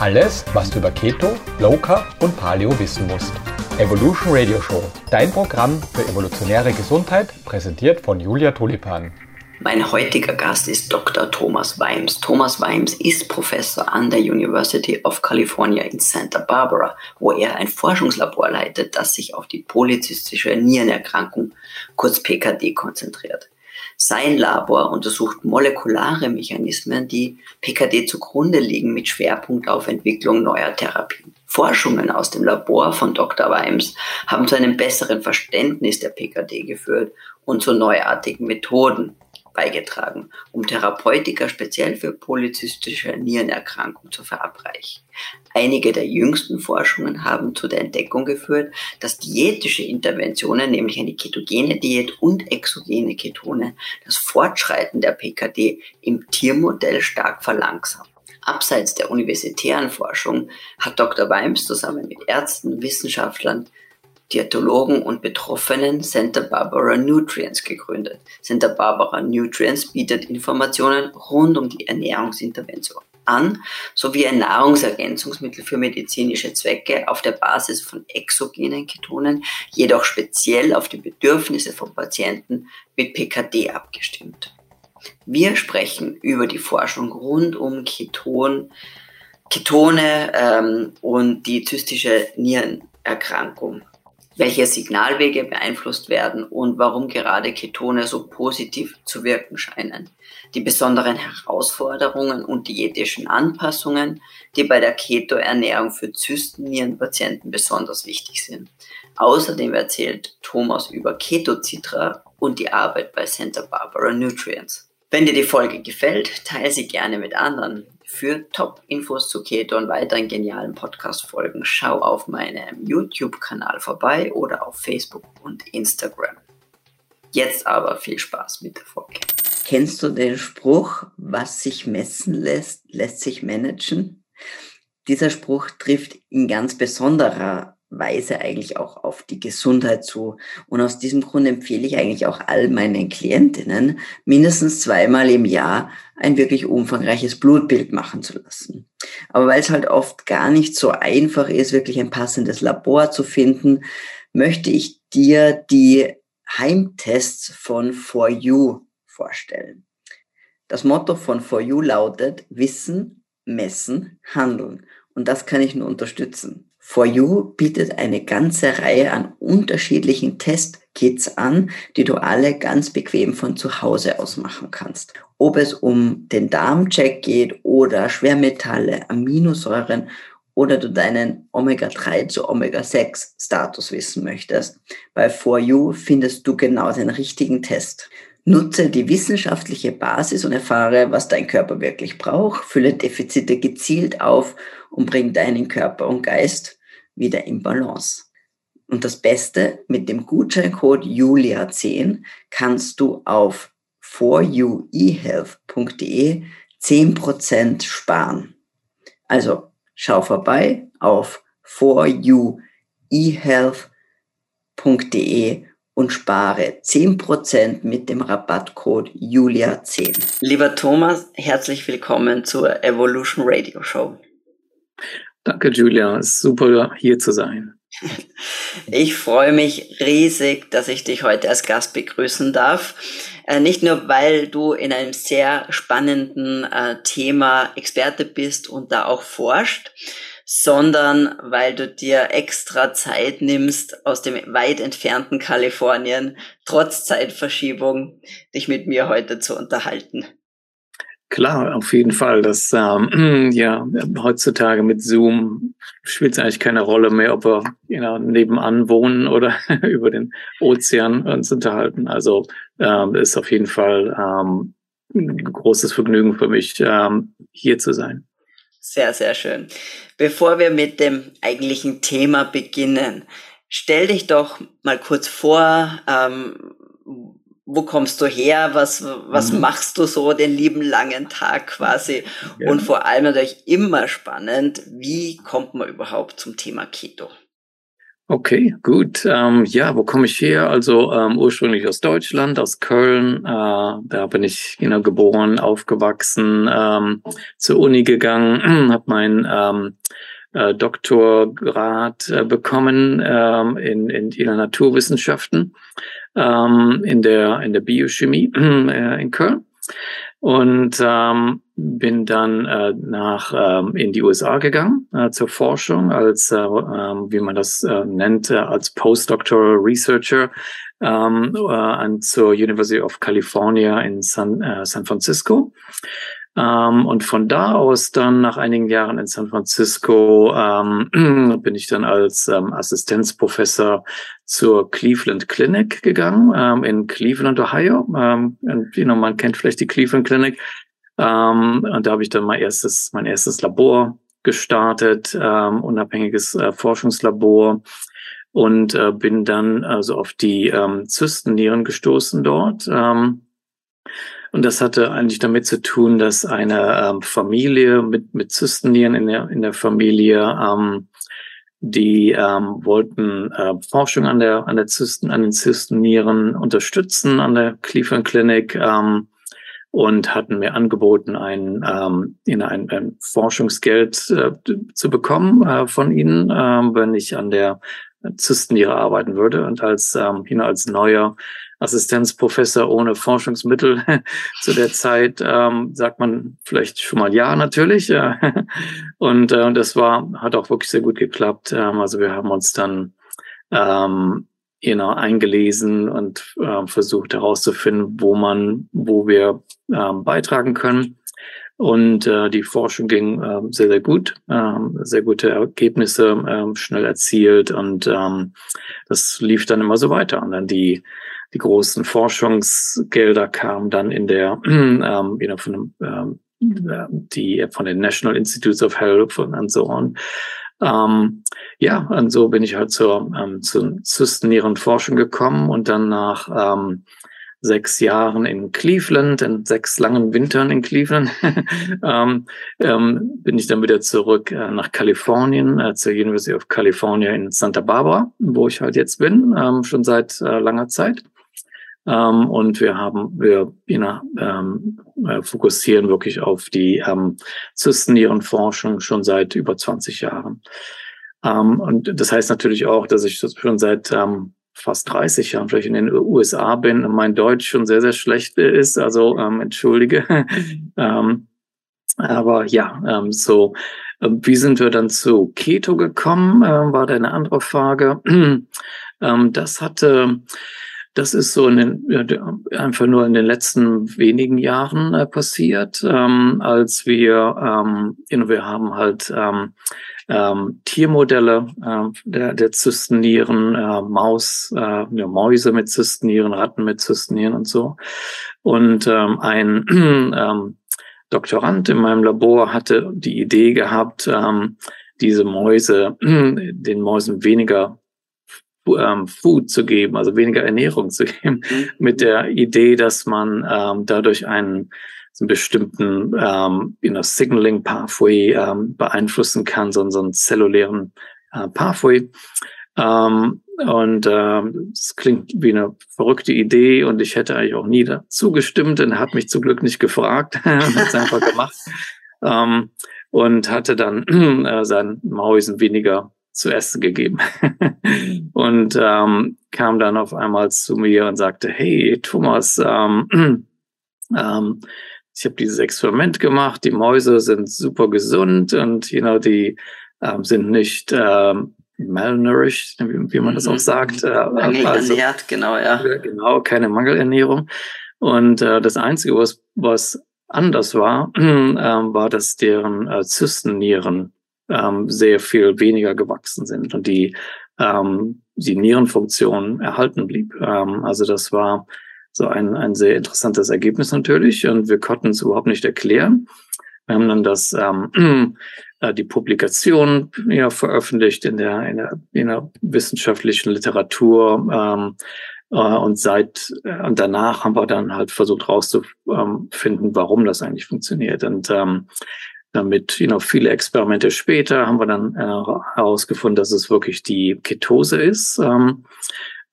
Alles, was du über Keto, Low Carb und Paleo wissen musst. Evolution Radio Show, dein Programm für evolutionäre Gesundheit, präsentiert von Julia Tulipan. Mein heutiger Gast ist Dr. Thomas Weims. Thomas Weims ist Professor an der University of California in Santa Barbara, wo er ein Forschungslabor leitet, das sich auf die polyzystische Nierenerkrankung, kurz PKD, konzentriert. Sein Labor untersucht molekulare Mechanismen, die PKD zugrunde liegen, mit Schwerpunkt auf Entwicklung neuer Therapien. Forschungen aus dem Labor von Dr. Weims haben zu einem besseren Verständnis der PKD geführt und zu neuartigen Methoden, beigetragen, um Therapeutika speziell für polyzystische Nierenerkrankungen zu verabreichen. Einige der jüngsten Forschungen haben zu der Entdeckung geführt, dass diätische Interventionen, nämlich eine ketogene Diät und exogene Ketone, das Fortschreiten der PKD im Tiermodell stark verlangsamen. Abseits der universitären Forschung hat Dr. Weims zusammen mit Ärzten, Wissenschaftlern, Diätologen und Betroffenen Santa Barbara Nutrients gegründet. Santa Barbara Nutrients bietet Informationen rund um die Ernährungsintervention an, sowie ein Nahrungsergänzungsmittel für medizinische Zwecke auf der Basis von exogenen Ketonen, jedoch speziell auf die Bedürfnisse von Patienten mit PKD abgestimmt. Wir sprechen über die Forschung rund um Keton, Ketone ähm, und die zystische Nierenerkrankung welche Signalwege beeinflusst werden und warum gerade Ketone so positiv zu wirken scheinen. Die besonderen Herausforderungen und diätischen Anpassungen, die bei der Keto-Ernährung für Zystennierenpatienten besonders wichtig sind. Außerdem erzählt Thomas über Ketocitra und die Arbeit bei Santa Barbara Nutrients. Wenn dir die Folge gefällt, teile sie gerne mit anderen. Für Top-Infos zu Keto und weiteren genialen Podcast-Folgen schau auf meinem YouTube-Kanal vorbei oder auf Facebook und Instagram. Jetzt aber viel Spaß mit der Folge. Kennst du den Spruch, was sich messen lässt, lässt sich managen? Dieser Spruch trifft in ganz besonderer Weise eigentlich auch auf die Gesundheit zu. Und aus diesem Grund empfehle ich eigentlich auch all meinen Klientinnen, mindestens zweimal im Jahr ein wirklich umfangreiches Blutbild machen zu lassen. Aber weil es halt oft gar nicht so einfach ist, wirklich ein passendes Labor zu finden, möchte ich dir die Heimtests von For You vorstellen. Das Motto von For You lautet Wissen, Messen, Handeln. Und das kann ich nur unterstützen. For You bietet eine ganze Reihe an unterschiedlichen Testkits an, die du alle ganz bequem von zu Hause aus machen kannst. Ob es um den Darmcheck geht oder Schwermetalle, Aminosäuren oder du deinen Omega-3 zu Omega-6-Status wissen möchtest. Bei For You findest du genau den richtigen Test. Nutze die wissenschaftliche Basis und erfahre, was dein Körper wirklich braucht, fülle Defizite gezielt auf und bring deinen Körper und Geist wieder im Balance. Und das Beste, mit dem Gutscheincode Julia10 kannst du auf foruehealth.de 10% sparen. Also schau vorbei auf foruehealth.de und spare 10% mit dem Rabattcode Julia10. Lieber Thomas, herzlich willkommen zur Evolution Radio Show. Danke, Julia. Es ist super, hier zu sein. Ich freue mich riesig, dass ich dich heute als Gast begrüßen darf. Äh, nicht nur, weil du in einem sehr spannenden äh, Thema Experte bist und da auch forscht, sondern weil du dir extra Zeit nimmst aus dem weit entfernten Kalifornien, trotz Zeitverschiebung, dich mit mir heute zu unterhalten. Klar, auf jeden Fall. Das ähm, ja heutzutage mit Zoom spielt es eigentlich keine Rolle mehr, ob wir you know, nebenan wohnen oder über den Ozean uns unterhalten. Also ähm, ist auf jeden Fall ähm, ein großes Vergnügen für mich, ähm, hier zu sein. Sehr, sehr schön. Bevor wir mit dem eigentlichen Thema beginnen, stell dich doch mal kurz vor, ähm, wo kommst du her, was, was mhm. machst du so den lieben langen Tag quasi? Ja. Und vor allem natürlich immer spannend, wie kommt man überhaupt zum Thema Keto? Okay, gut. Ähm, ja, wo komme ich her? Also ähm, ursprünglich aus Deutschland, aus Köln. Äh, da bin ich genau geboren, aufgewachsen, ähm, zur Uni gegangen, habe mein ähm, äh, Doktorgrad äh, bekommen ähm, in, in, in Naturwissenschaften ähm, in der in der Biochemie äh, in Köln. Und ähm, bin dann äh, nach ähm, in die USA gegangen äh, zur Forschung als äh, äh, wie man das äh, nennt äh, als Postdoctoral Researcher ähm, äh, an zur University of California in San, äh, San Francisco ähm, und von da aus dann nach einigen Jahren in San Francisco ähm, bin ich dann als ähm, Assistenzprofessor zur Cleveland Clinic gegangen ähm, in Cleveland, Ohio. Ähm, und, you know, man kennt vielleicht die Cleveland Clinic. Ähm, und da habe ich dann mein erstes, mein erstes Labor gestartet, ähm, unabhängiges äh, Forschungslabor und äh, bin dann also auf die ähm, Zystennieren gestoßen dort. Ähm, und das hatte eigentlich damit zu tun, dass eine ähm, Familie mit, mit Zystennieren in der, in der Familie, ähm, die ähm, wollten äh, Forschung an der, an der Zysten, an den Zystennieren unterstützen an der Cleveland Clinic, ähm, und hatten mir angeboten, ein, ähm, in ein, ein Forschungsgeld äh, zu bekommen äh, von ihnen, äh, wenn ich an der Zystenniere arbeiten würde. Und als, ähm, als neuer Assistenzprofessor ohne Forschungsmittel zu der Zeit, ähm, sagt man vielleicht schon mal ja natürlich. und äh, das war, hat auch wirklich sehr gut geklappt. Ähm, also wir haben uns dann ähm, genau eingelesen und äh, versucht herauszufinden, wo man, wo wir äh, beitragen können. Und äh, die Forschung ging äh, sehr, sehr gut, äh, sehr gute Ergebnisse äh, schnell erzielt und ähm, das lief dann immer so weiter. Und dann die die großen Forschungsgelder kamen dann in der, ähm, you know, von dem, ähm, die von den National Institutes of Health und so on. Ähm, ja, und so bin ich halt zur, ähm, zur Zystennierenforschung gekommen und dann nach ähm, sechs Jahren in Cleveland, in sechs langen Wintern in Cleveland, ähm, ähm, bin ich dann wieder zurück äh, nach Kalifornien, äh, zur University of California in Santa Barbara, wo ich halt jetzt bin, ähm, schon seit äh, langer Zeit. Ähm, und wir haben, wir ja, ähm, äh, fokussieren wirklich auf die ähm, Zystennierenforschung schon seit über 20 Jahren. Ähm, und das heißt natürlich auch, dass ich schon seit ähm, fast 30 Jahren vielleicht in den USA bin und mein Deutsch schon sehr, sehr schlecht ist. Also ähm, entschuldige. ähm, aber ja, ähm, so, äh, wie sind wir dann zu Keto gekommen, äh, war da eine andere Frage. ähm, das hatte das ist so in den, einfach nur in den letzten wenigen Jahren äh, passiert, ähm, als wir, ähm, wir haben halt ähm, ähm, Tiermodelle äh, der, der Zystennieren, äh, Maus, äh, ja, Mäuse mit Zystennieren, Ratten mit Zystennieren und so. Und ähm, ein ähm, Doktorand in meinem Labor hatte die Idee gehabt, ähm, diese Mäuse, den Mäusen weniger ähm, Food zu geben, also weniger Ernährung zu geben, mhm. mit der Idee, dass man ähm, dadurch einen, einen bestimmten ähm, you know, Signaling Pathway ähm, beeinflussen kann, so, so einen zellulären äh, Pathway. Ähm, und ähm, es klingt wie eine verrückte Idee und ich hätte eigentlich auch nie dazu gestimmt und hat mich zum Glück nicht gefragt und hat es einfach gemacht. Ähm, und hatte dann äh, seinen Mäusen weniger zu essen gegeben. und ähm, kam dann auf einmal zu mir und sagte, hey Thomas, ähm, ähm, ich habe dieses Experiment gemacht, die Mäuse sind super gesund und you know, die ähm, sind nicht ähm, malnourished, wie, wie man das auch mhm. sagt. Äh, also, genau, ja. Genau, keine Mangelernährung. Und äh, das Einzige, was, was anders war, äh, war, dass deren äh, Zystennieren ähm, sehr viel weniger gewachsen sind und die, ähm, die Nierenfunktion erhalten blieb. Ähm, also das war so ein, ein sehr interessantes Ergebnis natürlich und wir konnten es überhaupt nicht erklären. Wir haben dann das ähm, äh, die Publikation ja, veröffentlicht in der, in der, in der wissenschaftlichen Literatur ähm, äh, und seit äh, und danach haben wir dann halt versucht rauszufinden, warum das eigentlich funktioniert. Und ähm, damit, you know, viele Experimente später haben wir dann äh, herausgefunden, dass es wirklich die Ketose ist. Ähm,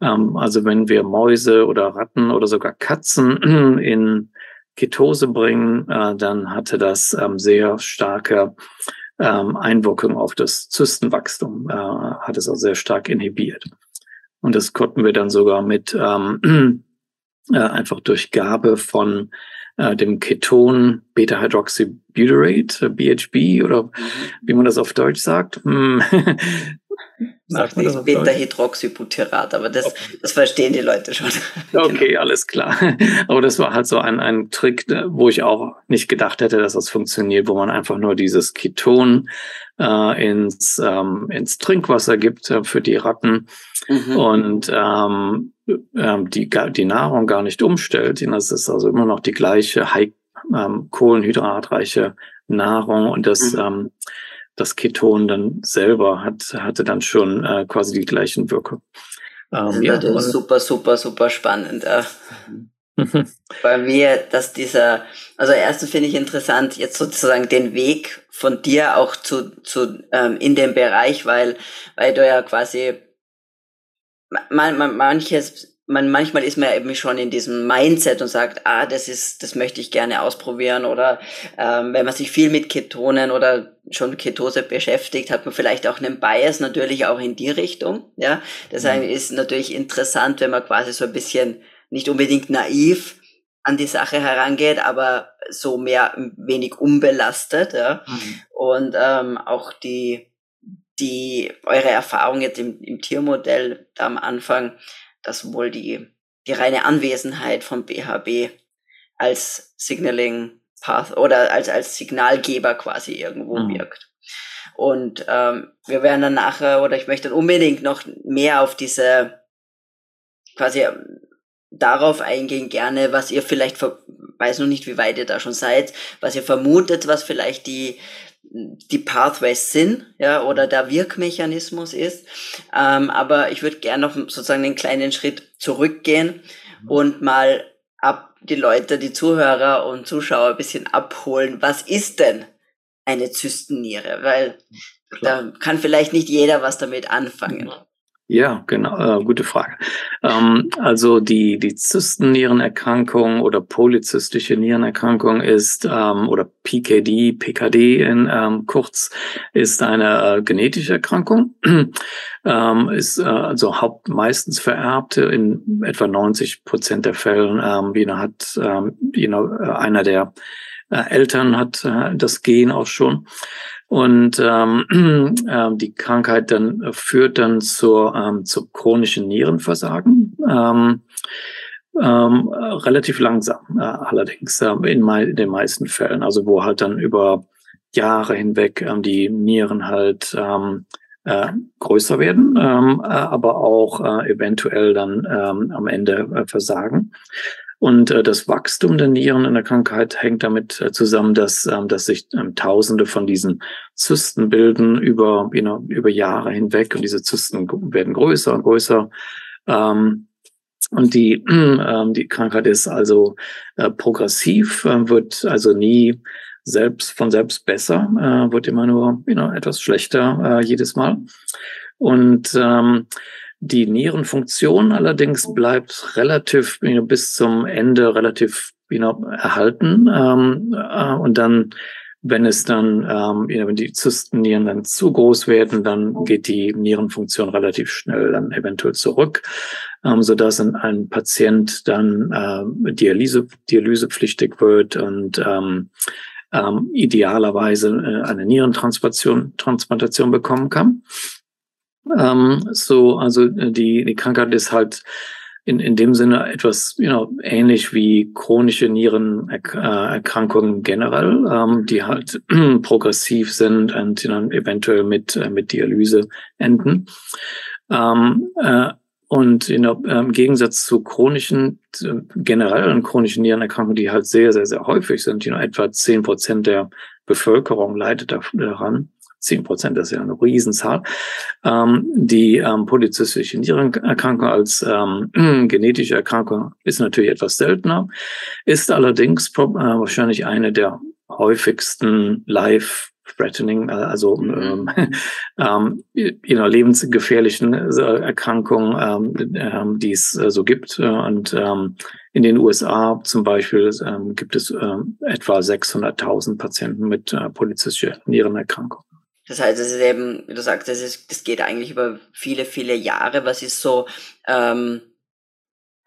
ähm, also wenn wir Mäuse oder Ratten oder sogar Katzen in Ketose bringen, äh, dann hatte das ähm, sehr starke ähm, Einwirkung auf das Zystenwachstum, äh, hat es auch sehr stark inhibiert. Und das konnten wir dann sogar mit ähm, äh, einfach durch Gabe von äh, dem Keton Beta-Hydroxybutyrate, BHB äh, oder mhm. wie man das auf Deutsch sagt. Hm. Sagt nicht Beta-Hydroxybutyrat, aber das, okay. das verstehen die Leute schon. Okay, genau. alles klar. Aber das war halt so ein, ein Trick, wo ich auch nicht gedacht hätte, dass das funktioniert, wo man einfach nur dieses Keton äh, ins, ähm, ins Trinkwasser gibt äh, für die Ratten mhm. und ähm, ähm, die, die Nahrung gar nicht umstellt. Das ist also immer noch die gleiche high, ähm, kohlenhydratreiche Nahrung und das mhm. ähm, das Keton dann selber hat, hatte dann schon äh, quasi die gleichen Wirkungen. Ähm, ja, das ist super, super, super spannend. Äh. Bei mir, dass dieser, also erstens finde ich interessant, jetzt sozusagen den Weg von dir auch zu, zu ähm, in dem Bereich, weil, weil du ja quasi man, man, manches man manchmal ist man eben schon in diesem Mindset und sagt, ah, das ist, das möchte ich gerne ausprobieren oder ähm, wenn man sich viel mit Ketonen oder schon Ketose beschäftigt, hat man vielleicht auch einen Bias natürlich auch in die Richtung, ja. Deshalb mhm. ist natürlich interessant, wenn man quasi so ein bisschen nicht unbedingt naiv an die Sache herangeht, aber so mehr wenig unbelastet, ja. Mhm. Und ähm, auch die die eure Erfahrung jetzt im, im Tiermodell da am Anfang dass wohl die, die reine Anwesenheit von BHB als Signaling Path oder als, als Signalgeber quasi irgendwo mhm. wirkt. Und ähm, wir werden dann nachher, oder ich möchte dann unbedingt noch mehr auf diese quasi ähm, darauf eingehen gerne, was ihr vielleicht, weiß noch nicht, wie weit ihr da schon seid, was ihr vermutet, was vielleicht die, die Pathways sind, ja, oder der Wirkmechanismus ist. Ähm, aber ich würde gerne noch sozusagen einen kleinen Schritt zurückgehen mhm. und mal ab die Leute, die Zuhörer und Zuschauer ein bisschen abholen. Was ist denn eine Zystenniere? Weil Klar. da kann vielleicht nicht jeder was damit anfangen. Ja, genau, äh, gute Frage. Ähm, also die, die Zystennierenerkrankung oder polyzystische Nierenerkrankung ist, ähm, oder PKD, PKD in ähm, kurz, ist eine äh, genetische Erkrankung, ähm, ist äh, also haupt meistens vererbt, in etwa 90 Prozent der Fällen, ähm, wie hat, ähm, you know, einer der äh, Eltern hat äh, das Gen auch schon. Und ähm, äh, die Krankheit dann äh, führt dann zur, ähm, zu chronischen Nierenversagen. Ähm, ähm, relativ langsam, äh, allerdings äh, in, in den meisten Fällen. Also wo halt dann über Jahre hinweg ähm, die Nieren halt ähm, äh, größer werden, ähm, äh, aber auch äh, eventuell dann ähm, am Ende äh, versagen. Und äh, das Wachstum der Nieren in der Krankheit hängt damit äh, zusammen, dass, ähm, dass sich ähm, Tausende von diesen Zysten bilden über, you know, über Jahre hinweg. Und diese Zysten werden größer und größer. Ähm, und die, äh, die Krankheit ist also äh, progressiv, äh, wird also nie selbst von selbst besser, äh, wird immer nur you know, etwas schlechter äh, jedes Mal. Und ähm, die Nierenfunktion allerdings bleibt relativ you know, bis zum Ende relativ you know, erhalten. Ähm, äh, und dann, wenn es dann, ähm, you know, wenn die Zystennieren dann zu groß werden, dann geht die Nierenfunktion relativ schnell dann eventuell zurück, ähm, so dass ein, Patient dann äh, Dialyse, dialysepflichtig wird und ähm, ähm, idealerweise äh, eine Nierentransplantation Transplantation bekommen kann. Ähm, so, also äh, die, die Krankheit ist halt in, in dem Sinne etwas you know, ähnlich wie chronische Nierenerkrankungen generell, ähm, die halt progressiv sind und dann eventuell mit, äh, mit Dialyse enden. Ähm, äh, und der, äh, im Gegensatz zu chronischen, generellen chronischen Nierenerkrankungen, die halt sehr, sehr, sehr häufig sind, you know, etwa zehn Prozent der Bevölkerung leidet daran, 10 Prozent, das ist ja eine Riesenzahl. Ähm, die ähm, polyzystische Nierenerkrankung als ähm, genetische Erkrankung ist natürlich etwas seltener, ist allerdings äh, wahrscheinlich eine der häufigsten live threatening, äh, also mhm. ähm, ähm, you know, lebensgefährlichen äh, Erkrankungen, ähm, ähm, die es äh, so gibt. Und ähm, in den USA zum Beispiel ähm, gibt es ähm, etwa 600.000 Patienten mit äh, polizistischer Nierenerkrankung. Das heißt, es ist eben, wie du sagst, das, ist, das geht eigentlich über viele, viele Jahre. Was ist so, ähm,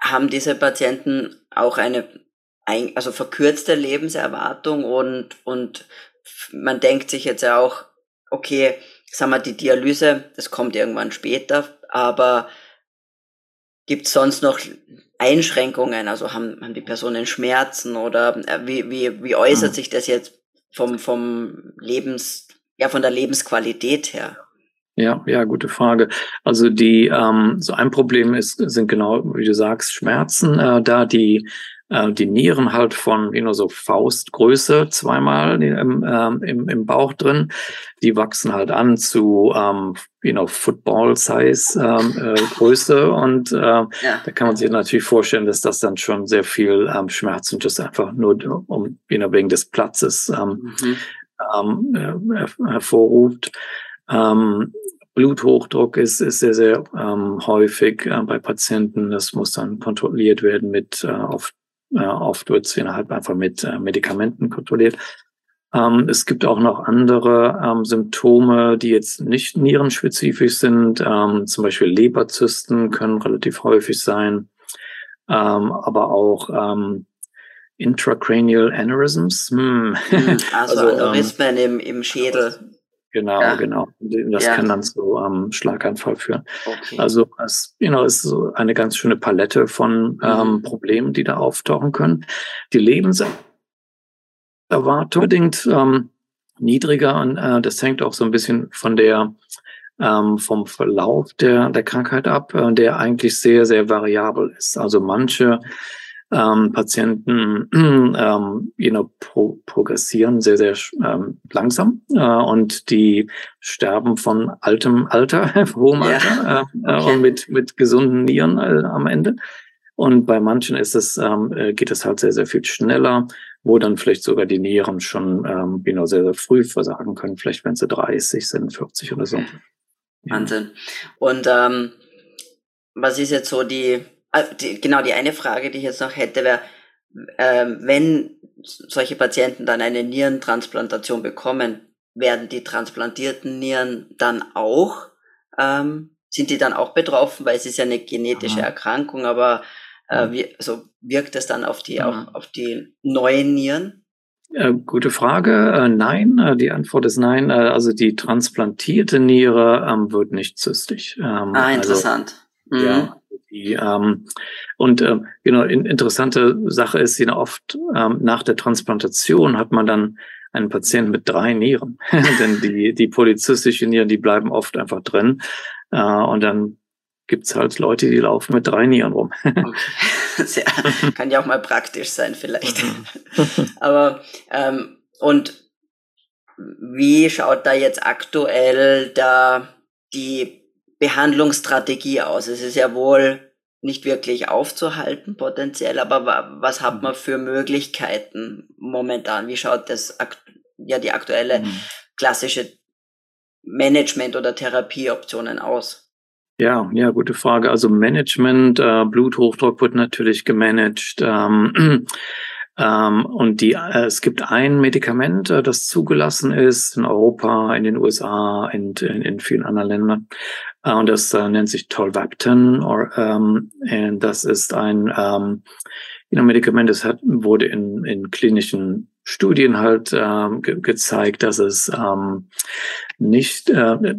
haben diese Patienten auch eine also verkürzte Lebenserwartung und, und man denkt sich jetzt ja auch, okay, sagen wir, die Dialyse, das kommt irgendwann später, aber gibt es sonst noch Einschränkungen? Also haben, haben die Personen Schmerzen oder äh, wie, wie, wie äußert mhm. sich das jetzt vom, vom Lebens, ja, von der Lebensqualität her? Ja, ja, gute Frage. Also die ähm, so ein Problem ist sind genau wie du sagst Schmerzen, äh, da die äh, die Nieren halt von wie nur so Faustgröße zweimal im, ähm, im, im Bauch drin. Die wachsen halt an zu ähm, you know, Football-Size ähm, äh, Größe und äh, ja. da kann man sich natürlich vorstellen, dass das dann schon sehr viel ähm, Schmerz und das einfach nur um you know, wegen des Platzes ähm, mhm. Ähm, äh, hervorruft. Ähm, Bluthochdruck ist, ist sehr, sehr ähm, häufig äh, bei Patienten. Das muss dann kontrolliert werden mit äh, auf äh, oft wird es innerhalb einfach mit äh, Medikamenten kontrolliert. Ähm, es gibt auch noch andere ähm, Symptome, die jetzt nicht nierenspezifisch sind. Ähm, zum Beispiel Leberzysten können relativ häufig sein, ähm, aber auch ähm, Intracranial Aneurysms. Hm. hm also, also Aneurysmen im, im Schädel. Genau, ja. genau. Das ja. kann dann zu ähm, Schlaganfall führen. Okay. Also es you know, ist so eine ganz schöne Palette von mhm. ähm, Problemen, die da auftauchen können. Die Lebenserwartung unbedingt ähm, niedriger und äh, das hängt auch so ein bisschen von der ähm, vom Verlauf der, der Krankheit ab, äh, der eigentlich sehr, sehr variabel ist. Also manche ähm, Patienten ähm, you know, pro progressieren sehr, sehr ähm, langsam äh, und die sterben von altem Alter, hohem Alter äh, okay. und mit, mit gesunden Nieren äh, am Ende. Und bei manchen ist es, ähm, äh, geht es halt sehr, sehr viel schneller, wo dann vielleicht sogar die Nieren schon ähm, you know, sehr, sehr früh versagen können, vielleicht wenn sie 30 sind, 40 oder so. Wahnsinn. Und ähm, was ist jetzt so die die, genau, die eine Frage, die ich jetzt noch hätte, wäre, äh, wenn solche Patienten dann eine Nierentransplantation bekommen, werden die transplantierten Nieren dann auch, ähm, sind die dann auch betroffen, weil es ist ja eine genetische Aha. Erkrankung, aber äh, wie, also wirkt es dann auf die, auch auf die neuen Nieren? Äh, gute Frage. Äh, nein, äh, die Antwort ist nein. Äh, also die transplantierte Niere ähm, wird nicht zystisch. Ähm, ah, also, interessant. Also, mhm. Ja, die, ähm, und äh, genau, in, interessante Sache ist, you oft ähm, nach der Transplantation hat man dann einen Patienten mit drei Nieren. Denn die, die polizistischen Nieren, die bleiben oft einfach drin. Äh, und dann gibt's halt Leute, die laufen mit drei Nieren rum. okay. Sehr, kann ja auch mal praktisch sein, vielleicht. Aber ähm, und wie schaut da jetzt aktuell da die Behandlungsstrategie aus? Es ist ja wohl nicht wirklich aufzuhalten potenziell, aber was hat man für Möglichkeiten momentan? Wie schaut das ja die aktuelle mhm. klassische Management- oder Therapieoptionen aus? Ja, ja, gute Frage. Also Management, äh, Bluthochdruck wird natürlich gemanagt. Ähm, ähm, und die, äh, es gibt ein Medikament, äh, das zugelassen ist in Europa, in den USA, und in, in vielen anderen Ländern. Äh, und das äh, nennt sich Tolvaptan. Or, ähm, und das ist ein ähm, Medikament, das hat, wurde in, in klinischen Studien halt ähm, ge gezeigt, dass es ähm, nicht, äh,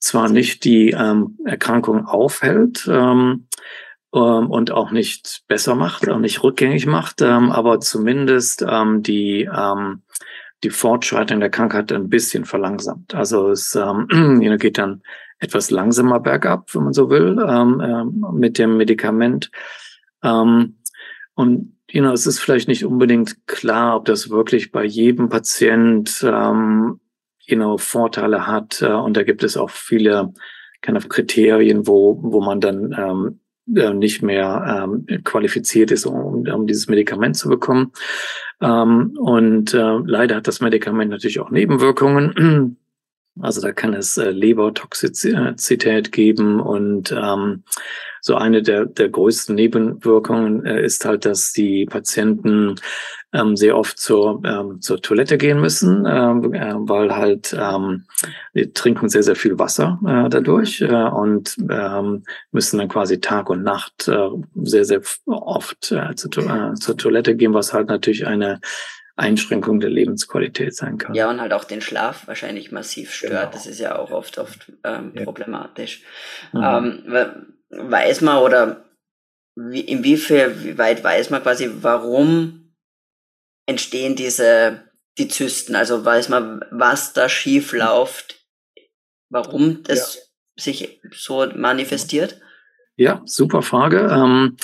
zwar nicht die ähm, Erkrankung aufhält, ähm, ähm, und auch nicht besser macht, auch nicht rückgängig macht, ähm, aber zumindest ähm, die ähm, die Fortschreitung der Krankheit ein bisschen verlangsamt. Also es ähm, geht dann etwas langsamer bergab, wenn man so will, ähm, ähm, mit dem Medikament. Ähm, und you know, es ist vielleicht nicht unbedingt klar, ob das wirklich bei jedem Patient ähm, you know, Vorteile hat. Äh, und da gibt es auch viele kind of Kriterien, wo, wo man dann ähm, äh, nicht mehr ähm, qualifiziert ist, um, um dieses Medikament zu bekommen. Ähm, und äh, leider hat das Medikament natürlich auch Nebenwirkungen. Also da kann es äh, Lebertoxizität geben und ähm, so eine der, der größten Nebenwirkungen äh, ist halt, dass die Patienten ähm, sehr oft zur, ähm, zur Toilette gehen müssen, ähm, äh, weil halt ähm, die trinken sehr, sehr viel Wasser äh, dadurch äh, und ähm, müssen dann quasi Tag und Nacht äh, sehr, sehr oft äh, zu, äh, zur Toilette gehen, was halt natürlich eine Einschränkung der Lebensqualität sein kann. Ja, und halt auch den Schlaf wahrscheinlich massiv stört. Genau. Das ist ja auch oft, oft ähm, ja. problematisch. Mhm. Ähm, weiß man oder wie, inwiefern, wie weit weiß man quasi, warum entstehen diese, die Zysten? Also weiß man, was da schief läuft, warum das ja. sich so manifestiert? Ja, super Frage. Ähm,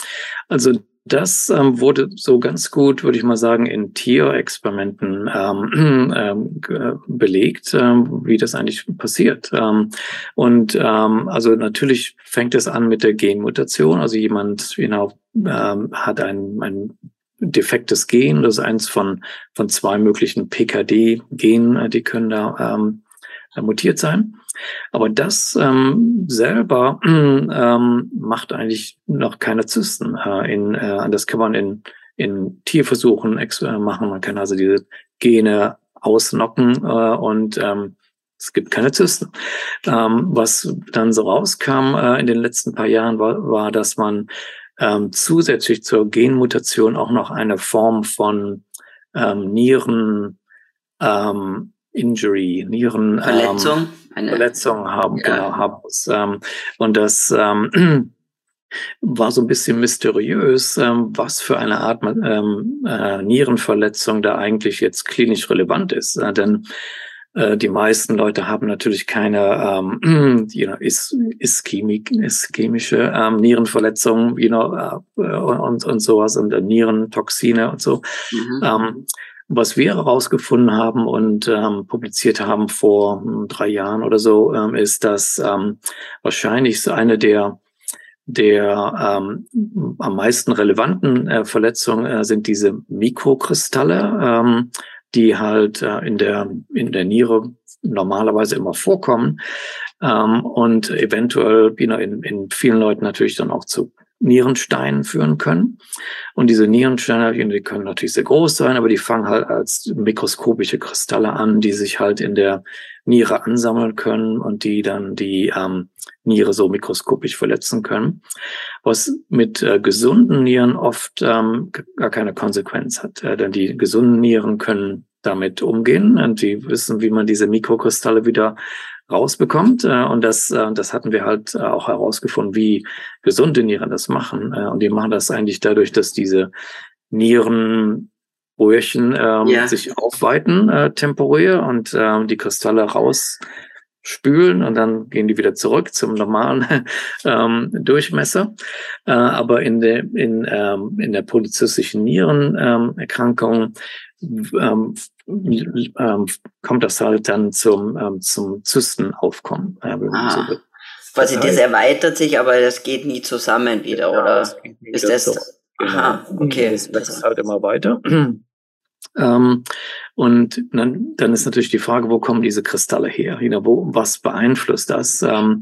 also das ähm, wurde so ganz gut, würde ich mal sagen, in Tierexperimenten ähm, ähm, belegt, ähm, wie das eigentlich passiert. Ähm, und ähm, also natürlich fängt es an mit der Genmutation. Also jemand genau ähm, hat ein, ein defektes Gen, das ist eins von, von zwei möglichen PKD-Genen, die können da ähm, mutiert sein. Aber das ähm, selber ähm, macht eigentlich noch keine Zysten. Äh, in, äh, das kann man in, in Tierversuchen äh, machen. Man kann also diese Gene ausnocken äh, und ähm, es gibt keine Zysten. Ähm, was dann so rauskam äh, in den letzten paar Jahren war, war dass man ähm, zusätzlich zur Genmutation auch noch eine Form von ähm, Nieren ähm, Injury, Nieren Verletzung, ähm, Verletzung haben, ja. genau, haben muss. Ähm, und das ähm, war so ein bisschen mysteriös, ähm, was für eine Art ähm, äh, Nierenverletzung da eigentlich jetzt klinisch relevant ist. Äh, denn äh, die meisten Leute haben natürlich keine ähm, you know, is, ischemik, ischemische ähm, Nierenverletzungen you know, äh, und, und sowas und äh, Nierentoxine und so. Mhm. Ähm, was wir herausgefunden haben und ähm, publiziert haben vor hm, drei Jahren oder so, ähm, ist, dass ähm, wahrscheinlich eine der der ähm, am meisten relevanten äh, Verletzungen äh, sind diese Mikrokristalle, ähm, die halt äh, in der in der Niere normalerweise immer vorkommen ähm, und eventuell in, in vielen Leuten natürlich dann auch zu Nierensteinen führen können. Und diese Nierensteine, die können natürlich sehr groß sein, aber die fangen halt als mikroskopische Kristalle an, die sich halt in der Niere ansammeln können und die dann die ähm, Niere so mikroskopisch verletzen können, was mit äh, gesunden Nieren oft ähm, gar keine Konsequenz hat, äh, denn die gesunden Nieren können damit umgehen und die wissen, wie man diese Mikrokristalle wieder rausbekommt. Äh, und das, äh, das hatten wir halt äh, auch herausgefunden, wie gesunde Nieren das machen. Und die machen das eigentlich dadurch, dass diese Nierenröhrchen ähm, ja. sich aufweiten äh, temporär und äh, die Kristalle rausspülen und dann gehen die wieder zurück zum normalen ähm, Durchmesser. Äh, aber in der, in, ähm, in der polyzystischen Nierenerkrankung ähm, ähm, ähm, kommt das halt dann zum, ähm, zum Zystenaufkommen. Äh, ah, so quasi das, erweitert sich, aber das geht nie zusammen wieder, ja, oder? Das ist das? So. Aha, genau. okay. Das wächst halt immer weiter. Ähm, und dann, dann ist natürlich die Frage, wo kommen diese Kristalle her? You know, wo, was beeinflusst das? Ähm,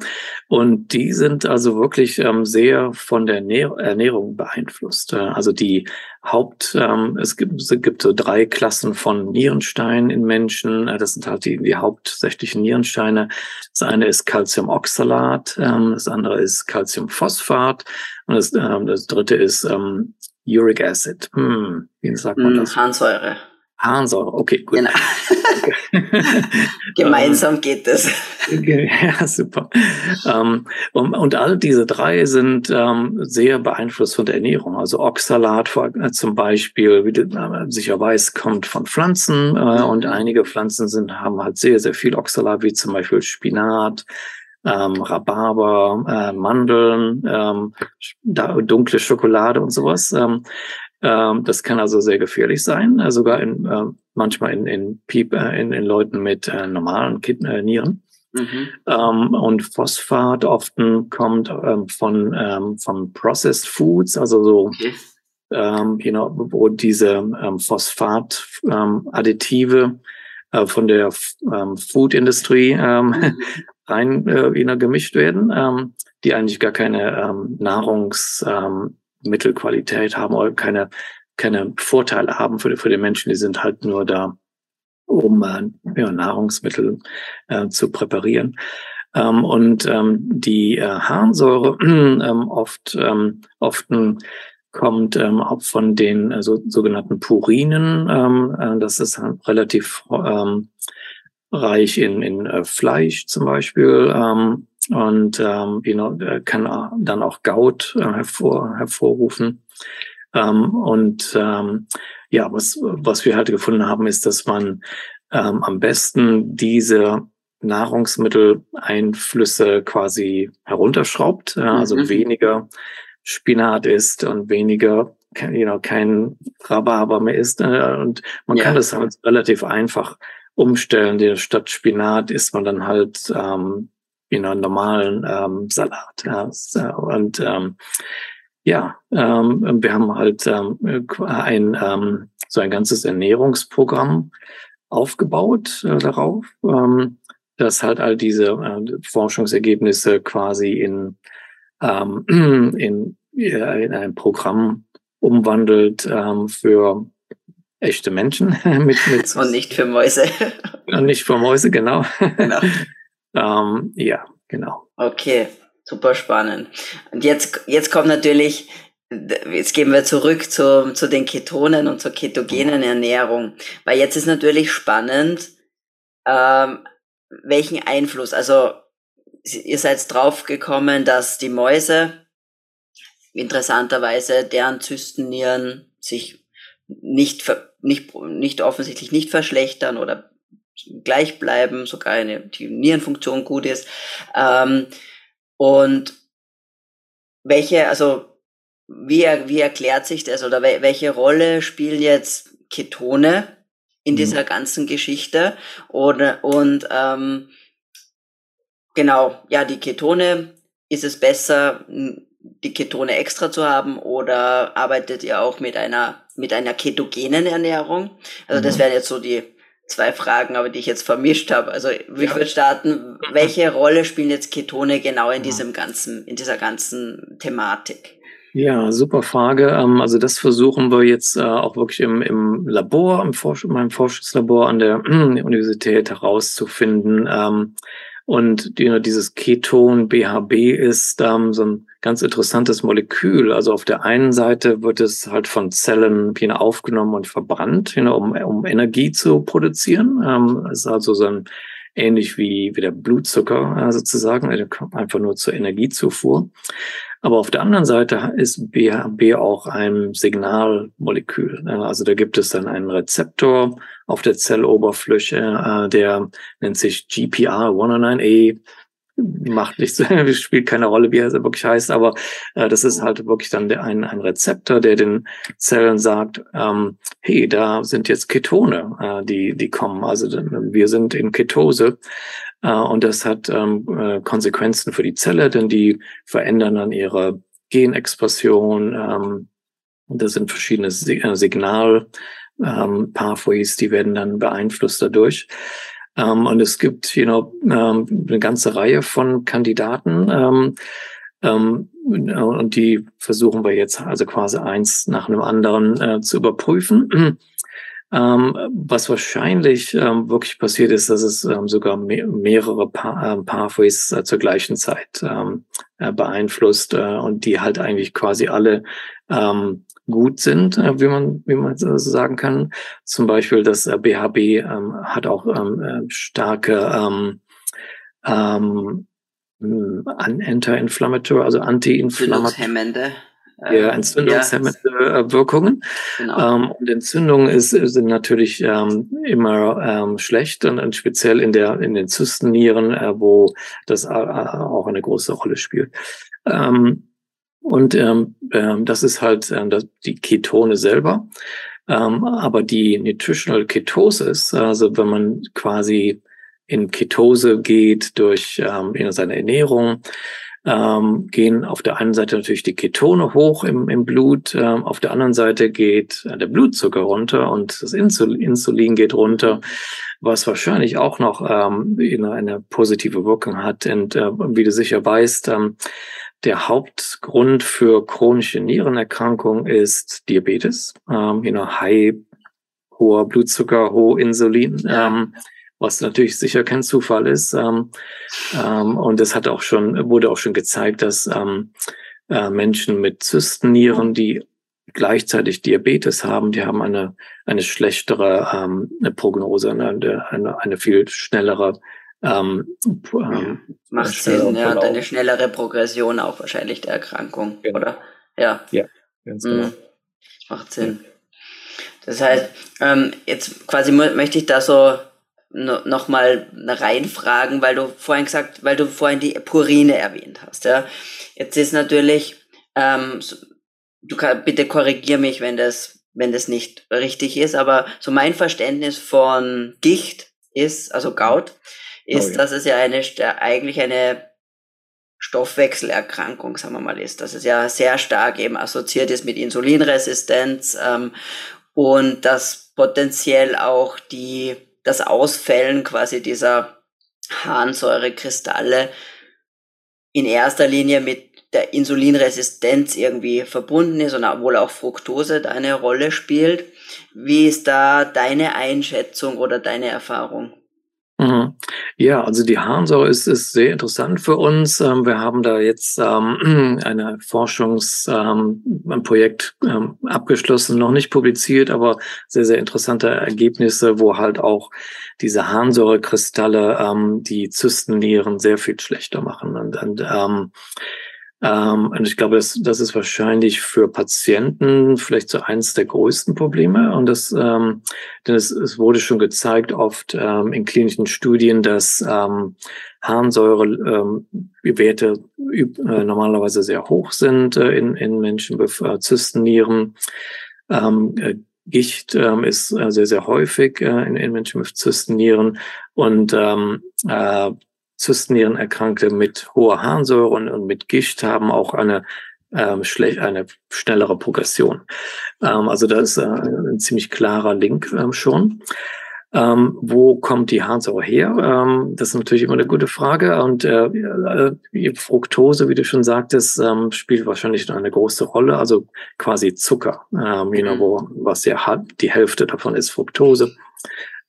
und die sind also wirklich ähm, sehr von der Ernährung beeinflusst. Äh, also die Haupt, ähm, es, gibt, es gibt so drei Klassen von Nierensteinen in Menschen. Äh, das sind halt die, die hauptsächlichen Nierensteine. Das eine ist Calciumoxalat, ähm, das andere ist Calciumphosphat und das, ähm, das dritte ist ähm, Uric Acid. Hm, wie sagt man hm, das? Harnsäure. Harnsäure, okay, gut. Genau. Gemeinsam geht das. Ja, super. Ähm, und, all diese drei sind ähm, sehr beeinflusst von der Ernährung. Also Oxalat äh, zum Beispiel, wie du äh, sicher weißt, kommt von Pflanzen äh, und einige Pflanzen sind, haben halt sehr, sehr viel Oxalat, wie zum Beispiel Spinat, ähm, Rhabarber, äh, Mandeln, ähm, dunkle Schokolade und sowas. Ähm, ähm, das kann also sehr gefährlich sein, äh, sogar in, äh, manchmal in, in, Piep, äh, in, in Leuten mit äh, normalen Kid äh, Nieren. Mhm. Ähm, und Phosphat oft kommt ähm, von, ähm, von Processed Foods, also so, okay. ähm, know, wo diese ähm, Phosphat-Additive äh, von der ähm, Food-Industrie ähm, mhm. rein äh, gemischt werden, ähm, die eigentlich gar keine ähm, Nahrungsmittelqualität ähm, haben oder keine, keine Vorteile haben für, für die Menschen. Die sind halt nur da, um äh, ja, Nahrungsmittel äh, zu präparieren. Ähm, und ähm, die äh, Harnsäure ähm, oft, ähm, oft kommt ähm, auch von den äh, so, sogenannten Purinen. Ähm, äh, das ist relativ ähm, reich in, in äh, Fleisch zum Beispiel ähm, und ähm, you know, kann dann auch Gaut äh, hervor, hervorrufen. Ähm, und ähm, ja, was, was wir halt gefunden haben, ist, dass man ähm, am besten diese Nahrungsmitteleinflüsse quasi herunterschraubt, äh, also mhm. weniger Spinat isst und weniger you know, kein Rhabarber mehr isst. Äh, und man ja. kann das halt relativ einfach umstellen. Die statt Spinat isst man dann halt ähm, you know, normalen ähm, Salat. Ja. Und ähm, ja, ähm, wir haben halt ähm, ein ähm, so ein ganzes Ernährungsprogramm aufgebaut äh, darauf, ähm, dass halt all diese äh, Forschungsergebnisse quasi in, ähm, in, in ein Programm umwandelt ähm, für echte Menschen. mit, mit und nicht für Mäuse. und nicht für Mäuse, genau. genau. ähm, ja, genau. Okay, super spannend. Und jetzt, jetzt kommt natürlich jetzt gehen wir zurück zu, zu den Ketonen und zur ketogenen Ernährung. Weil jetzt ist natürlich spannend, ähm, welchen Einfluss, also ihr seid draufgekommen, dass die Mäuse interessanterweise deren Zystennieren sich nicht, nicht, nicht offensichtlich nicht verschlechtern oder gleich bleiben, sogar eine, die Nierenfunktion gut ist. Ähm, und welche, also wie, wie erklärt sich das oder welche Rolle spielen jetzt Ketone in mhm. dieser ganzen Geschichte? Oder, und ähm, genau, ja, die Ketone, ist es besser, die Ketone extra zu haben oder arbeitet ihr auch mit einer, mit einer ketogenen Ernährung? Also mhm. das wären jetzt so die zwei Fragen, aber die ich jetzt vermischt habe. Also ich ja. würde starten, welche Rolle spielen jetzt Ketone genau in diesem ganzen, in dieser ganzen Thematik? Ja, super Frage. Ähm, also das versuchen wir jetzt äh, auch wirklich im, im Labor, im Forsch in meinem Forschungslabor an der Universität herauszufinden. Ähm, und dieses Keton BHB ist ähm, so ein ganz interessantes Molekül. Also auf der einen Seite wird es halt von Zellen aufgenommen und verbrannt, um, um Energie zu produzieren. Es ist also so ein ähnlich wie, wie der Blutzucker äh, sozusagen, also einfach nur zur Energiezufuhr. Aber auf der anderen Seite ist BHB auch ein Signalmolekül. Also da gibt es dann einen Rezeptor auf der Zelloberfläche, äh, der nennt sich GPR109A macht nichts, spielt keine Rolle, wie er wirklich heißt, aber äh, das ist halt wirklich dann der, ein, ein Rezeptor, der den Zellen sagt, ähm, hey, da sind jetzt Ketone, äh, die, die kommen. Also wir sind in Ketose. Äh, und das hat ähm, äh, Konsequenzen für die Zelle, denn die verändern dann ihre Genexpression. Ähm, das sind verschiedene äh, Signal, ähm, die werden dann beeinflusst dadurch. Und es gibt, you know, eine ganze Reihe von Kandidaten. Und die versuchen wir jetzt also quasi eins nach einem anderen zu überprüfen. Ähm, was wahrscheinlich ähm, wirklich passiert ist, dass es ähm, sogar me mehrere pa äh, Pathways äh, zur gleichen Zeit ähm, äh, beeinflusst äh, und die halt eigentlich quasi alle ähm, gut sind, äh, wie man wie man so sagen kann. Zum Beispiel das äh, BHB ähm, hat auch ähm, starke ähm, ähm, Anti-Inflammatory, also Anti-Inflammatory ja, entzündungshemmende ja. Wirkungen. Genau. Ähm, und Entzündungen ist, sind natürlich ähm, immer ähm, schlecht und, und, speziell in der in den Zystennieren, äh, wo das äh, auch eine große Rolle spielt. Ähm, und ähm, äh, das ist halt äh, das, die Ketone selber. Ähm, aber die Nutritional Ketosis, also wenn man quasi in Ketose geht durch ähm, seine Ernährung, ähm, gehen auf der einen Seite natürlich die Ketone hoch im, im Blut, ähm, auf der anderen Seite geht äh, der Blutzucker runter und das Insul Insulin geht runter, was wahrscheinlich auch noch ähm, eine, eine positive Wirkung hat. Und äh, wie du sicher weißt, ähm, der Hauptgrund für chronische Nierenerkrankung ist Diabetes, ähm, you know, high, hoher Blutzucker, hohe Insulin. Ähm, was natürlich sicher kein Zufall ist. Ähm, ähm, und es hat auch schon, wurde auch schon gezeigt, dass ähm, äh, Menschen mit Zystennieren, die gleichzeitig Diabetes haben, die haben eine, eine schlechtere ähm, eine Prognose, eine, eine, eine viel schnellere ähm, ähm, Macht Sinn, ja, und eine schnellere Progression auch wahrscheinlich der Erkrankung, genau. oder? Ja. Ja, ganz genau. Mhm. Macht Sinn. Das heißt, ähm, jetzt quasi möchte ich da so noch mal reinfragen, weil du vorhin gesagt, weil du vorhin die Purine erwähnt hast. Ja, jetzt ist natürlich, ähm, du kann, bitte korrigier mich, wenn das, wenn das nicht richtig ist, aber so mein Verständnis von Gicht ist, also Gout, ist, oh, ja. dass es ja eine eigentlich eine Stoffwechselerkrankung, sagen wir mal, ist, dass es ja sehr stark eben assoziiert ist mit Insulinresistenz ähm, und dass potenziell auch die das Ausfällen quasi dieser Harnsäurekristalle in erster Linie mit der Insulinresistenz irgendwie verbunden ist und wohl auch Fructose da eine Rolle spielt. Wie ist da deine Einschätzung oder deine Erfahrung? Mhm. Ja, also die Harnsäure ist, ist sehr interessant für uns. Ähm, wir haben da jetzt ähm, eine Forschungsprojekt ähm, abgeschlossen, noch nicht publiziert, aber sehr, sehr interessante Ergebnisse, wo halt auch diese Harnsäurekristalle die Zystennieren sehr viel schlechter machen. Und, und ähm, und ich glaube, das, das ist wahrscheinlich für Patienten vielleicht so eins der größten Probleme. Und das, ähm, denn es, es wurde schon gezeigt oft ähm, in klinischen Studien, dass ähm, Harnsäurewerte ähm, äh, normalerweise sehr hoch sind äh, in, in Menschen mit äh, Zystennieren. Ähm, äh, Gicht ähm, ist äh, sehr, sehr häufig äh, in, in Menschen mit Zystennieren und ähm, äh, Zystennierenerkrankte mit hoher Harnsäure und, und mit Gicht haben auch eine ähm, schlecht, eine schnellere Progression. Ähm, also da ist äh, ein ziemlich klarer Link ähm, schon. Ähm, wo kommt die Harnsäure her? Ähm, das ist natürlich immer eine gute Frage. Und äh, äh, Fructose, wie du schon sagtest, ähm, spielt wahrscheinlich eine große Rolle. Also quasi Zucker, ähm, you know, wo, was ja die Hälfte davon ist Fructose.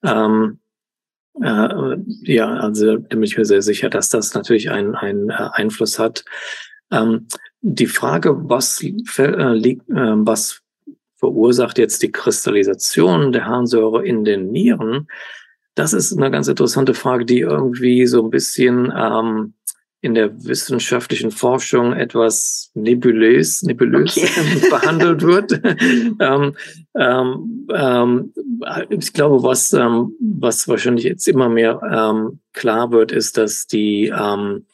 Ähm, äh, ja, also da bin ich mir sehr sicher, dass das natürlich einen, einen äh, Einfluss hat. Ähm, die Frage, was äh, liegt, äh, was verursacht jetzt die Kristallisation der Harnsäure in den Nieren? Das ist eine ganz interessante Frage, die irgendwie so ein bisschen ähm, in der wissenschaftlichen Forschung etwas nebulös, nebulös okay. behandelt wird. ähm, ähm, ähm, ich glaube, was, ähm, was wahrscheinlich jetzt immer mehr ähm, klar wird, ist, dass die ähm,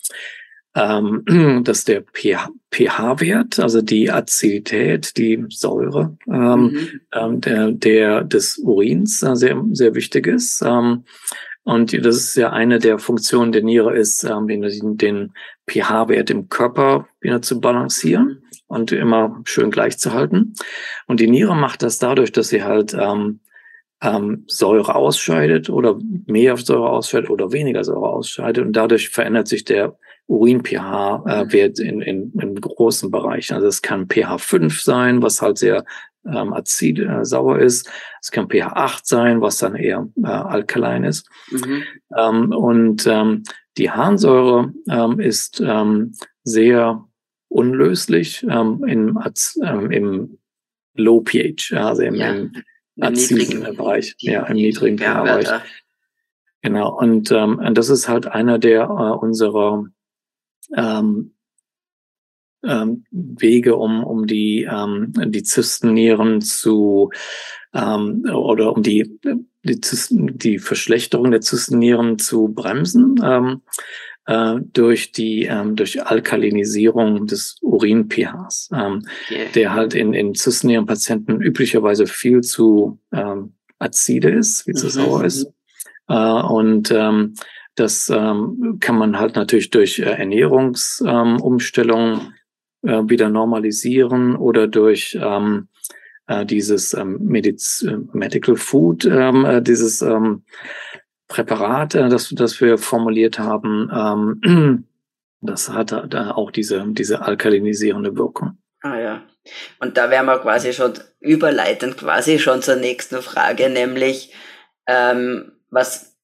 dass der pH-Wert, also die Azidität, die Säure mhm. der, der des Urins äh, sehr, sehr wichtig ist. Und das ist ja eine der Funktionen der Niere ist, ähm, den, den pH-Wert im Körper wieder zu balancieren und immer schön gleich zu halten. Und die Niere macht das dadurch, dass sie halt ähm, ähm, Säure ausscheidet oder mehr Säure ausscheidet oder weniger Säure ausscheidet. Und dadurch verändert sich der Urin-pH-Wert äh, in, in, in großen Bereichen. Also es kann pH 5 sein, was halt sehr ähm, azid, äh, sauer ist. Es kann pH 8 sein, was dann eher äh, alkaline ist. Mhm. Ähm, und ähm, die Harnsäure ähm, ist ähm, sehr unlöslich ähm, im, ähm, im Low pH, also im, ja. im aziden Bereich, ja, im niedrigen pH-Bereich. Genau, und, ähm, und das ist halt einer der äh, unserer ähm, ähm, Wege, um, um die, ähm, die Zystennieren zu ähm, oder um die, die, Zysten, die Verschlechterung der Zystennieren zu bremsen. Ähm, äh, durch die ähm, durch Alkalinisierung des Urin-pHs, ähm, yeah. der halt in, in zystennieren Patienten üblicherweise viel zu ähm, azide ist, viel zu mhm. sauer ist. Äh, und ähm, Das ähm, kann man halt natürlich durch äh, Ernährungsumstellung ähm, äh, wieder normalisieren oder durch ähm, äh, dieses ähm, Mediz äh, Medical Food, ähm, äh, dieses ähm, Präparat, äh, das, das wir formuliert haben, ähm, das hat da auch diese, diese alkalinisierende Wirkung. Ah ja. Und da wären wir quasi schon überleitend quasi schon zur nächsten Frage, nämlich ähm, was,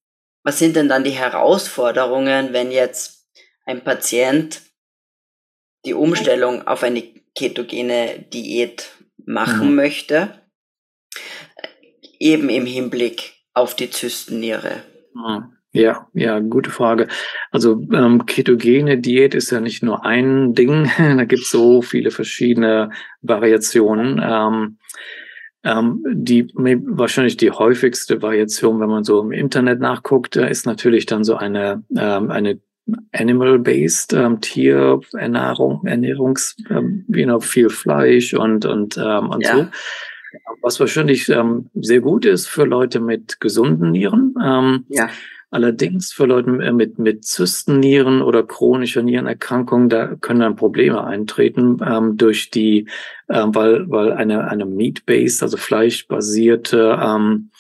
was sind denn dann die Herausforderungen, wenn jetzt ein Patient die Umstellung auf eine ketogene Diät machen mhm. möchte, eben im Hinblick auf die Zystenniere? Mhm. Ja, ja, gute Frage. Also ähm, ketogene Diät ist ja nicht nur ein Ding, da gibt es so viele verschiedene Variationen. Ähm, ähm, die wahrscheinlich die häufigste Variation, wenn man so im Internet nachguckt, ist natürlich dann so eine ähm, eine Animal-based ähm, Tierernährung, Ernährungs, ähm, you know, viel Fleisch und und ähm, und ja. so. Was wahrscheinlich ähm, sehr gut ist für Leute mit gesunden Nieren. Ähm, ja. Allerdings für Leute mit, mit Zystennieren oder chronischer Nierenerkrankung, da können dann Probleme eintreten ähm, durch die, äh, weil, weil eine, eine Meat-based, also fleischbasierte ähm,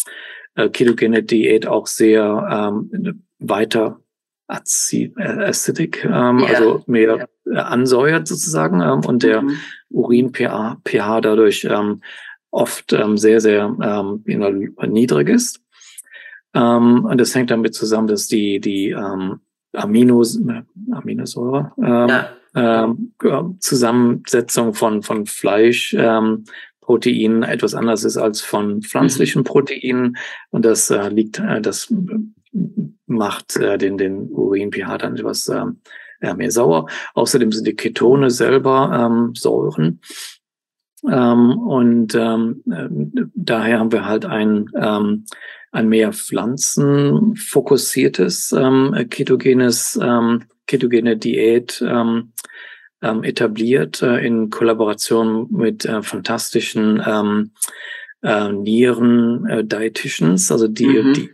äh, ketogene Diät auch sehr ähm, weiter äh, acidic, ähm, ja. also mehr ja. ansäuert sozusagen ähm, und der mhm. Urin-pH pH dadurch ähm, oft ähm, sehr, sehr ähm, niedrig ist. Ähm, und das hängt damit zusammen, dass die, die ähm, Aminos, äh, Aminosäure, ähm, ja. ähm, Zusammensetzung von, von Fleisch, ähm, Proteinen etwas anders ist als von pflanzlichen mhm. Proteinen. Und das äh, liegt, äh, das macht äh, den, den Urin-pH dann etwas äh, mehr sauer. Außerdem sind die Ketone selber ähm, Säuren. Ähm, und ähm, äh, daher haben wir halt ein ähm, ein mehr pflanzenfokussiertes ähm, ketogenes ähm, ketogene Diät ähm, ähm, etabliert äh, in Kollaboration mit äh, fantastischen ähm, äh, Nieren äh, also die, mhm. die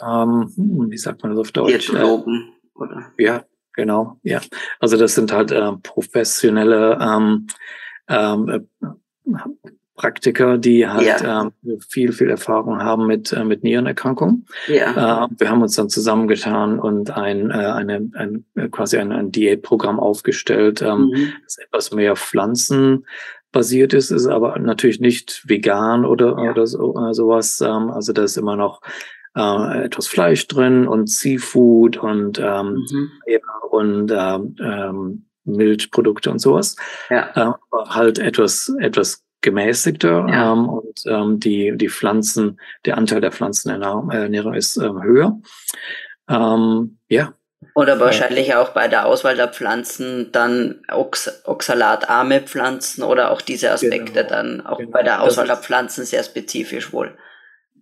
ähm, wie sagt man das auf Deutsch? Diätologen, oder? Ja, genau, ja. Also das sind halt äh, professionelle ähm, ähm, äh, Praktiker, die halt ja. ähm, viel, viel Erfahrung haben mit, äh, mit Nierenerkrankungen. Ja. Äh, wir haben uns dann zusammengetan und ein, äh, eine, ein, äh, quasi ein, ein Diätprogramm aufgestellt, ähm, mhm. das etwas mehr pflanzenbasiert ist, ist aber natürlich nicht vegan oder, ja. oder so, äh, sowas. Ähm, also da ist immer noch äh, etwas Fleisch drin und Seafood und, ähm, mhm. und ähm, ähm, Milchprodukte und sowas. Ja. Äh, aber halt etwas, etwas gemäßigter ja. ähm, und ähm, die, die Pflanzen, der Anteil der Pflanzenernährung ist ähm, höher. Ähm, ja. Oder wahrscheinlich auch bei der Auswahl der Pflanzen dann Ox oxalatarme Pflanzen oder auch diese Aspekte genau. dann auch genau. bei der Auswahl der Pflanzen sehr spezifisch wohl.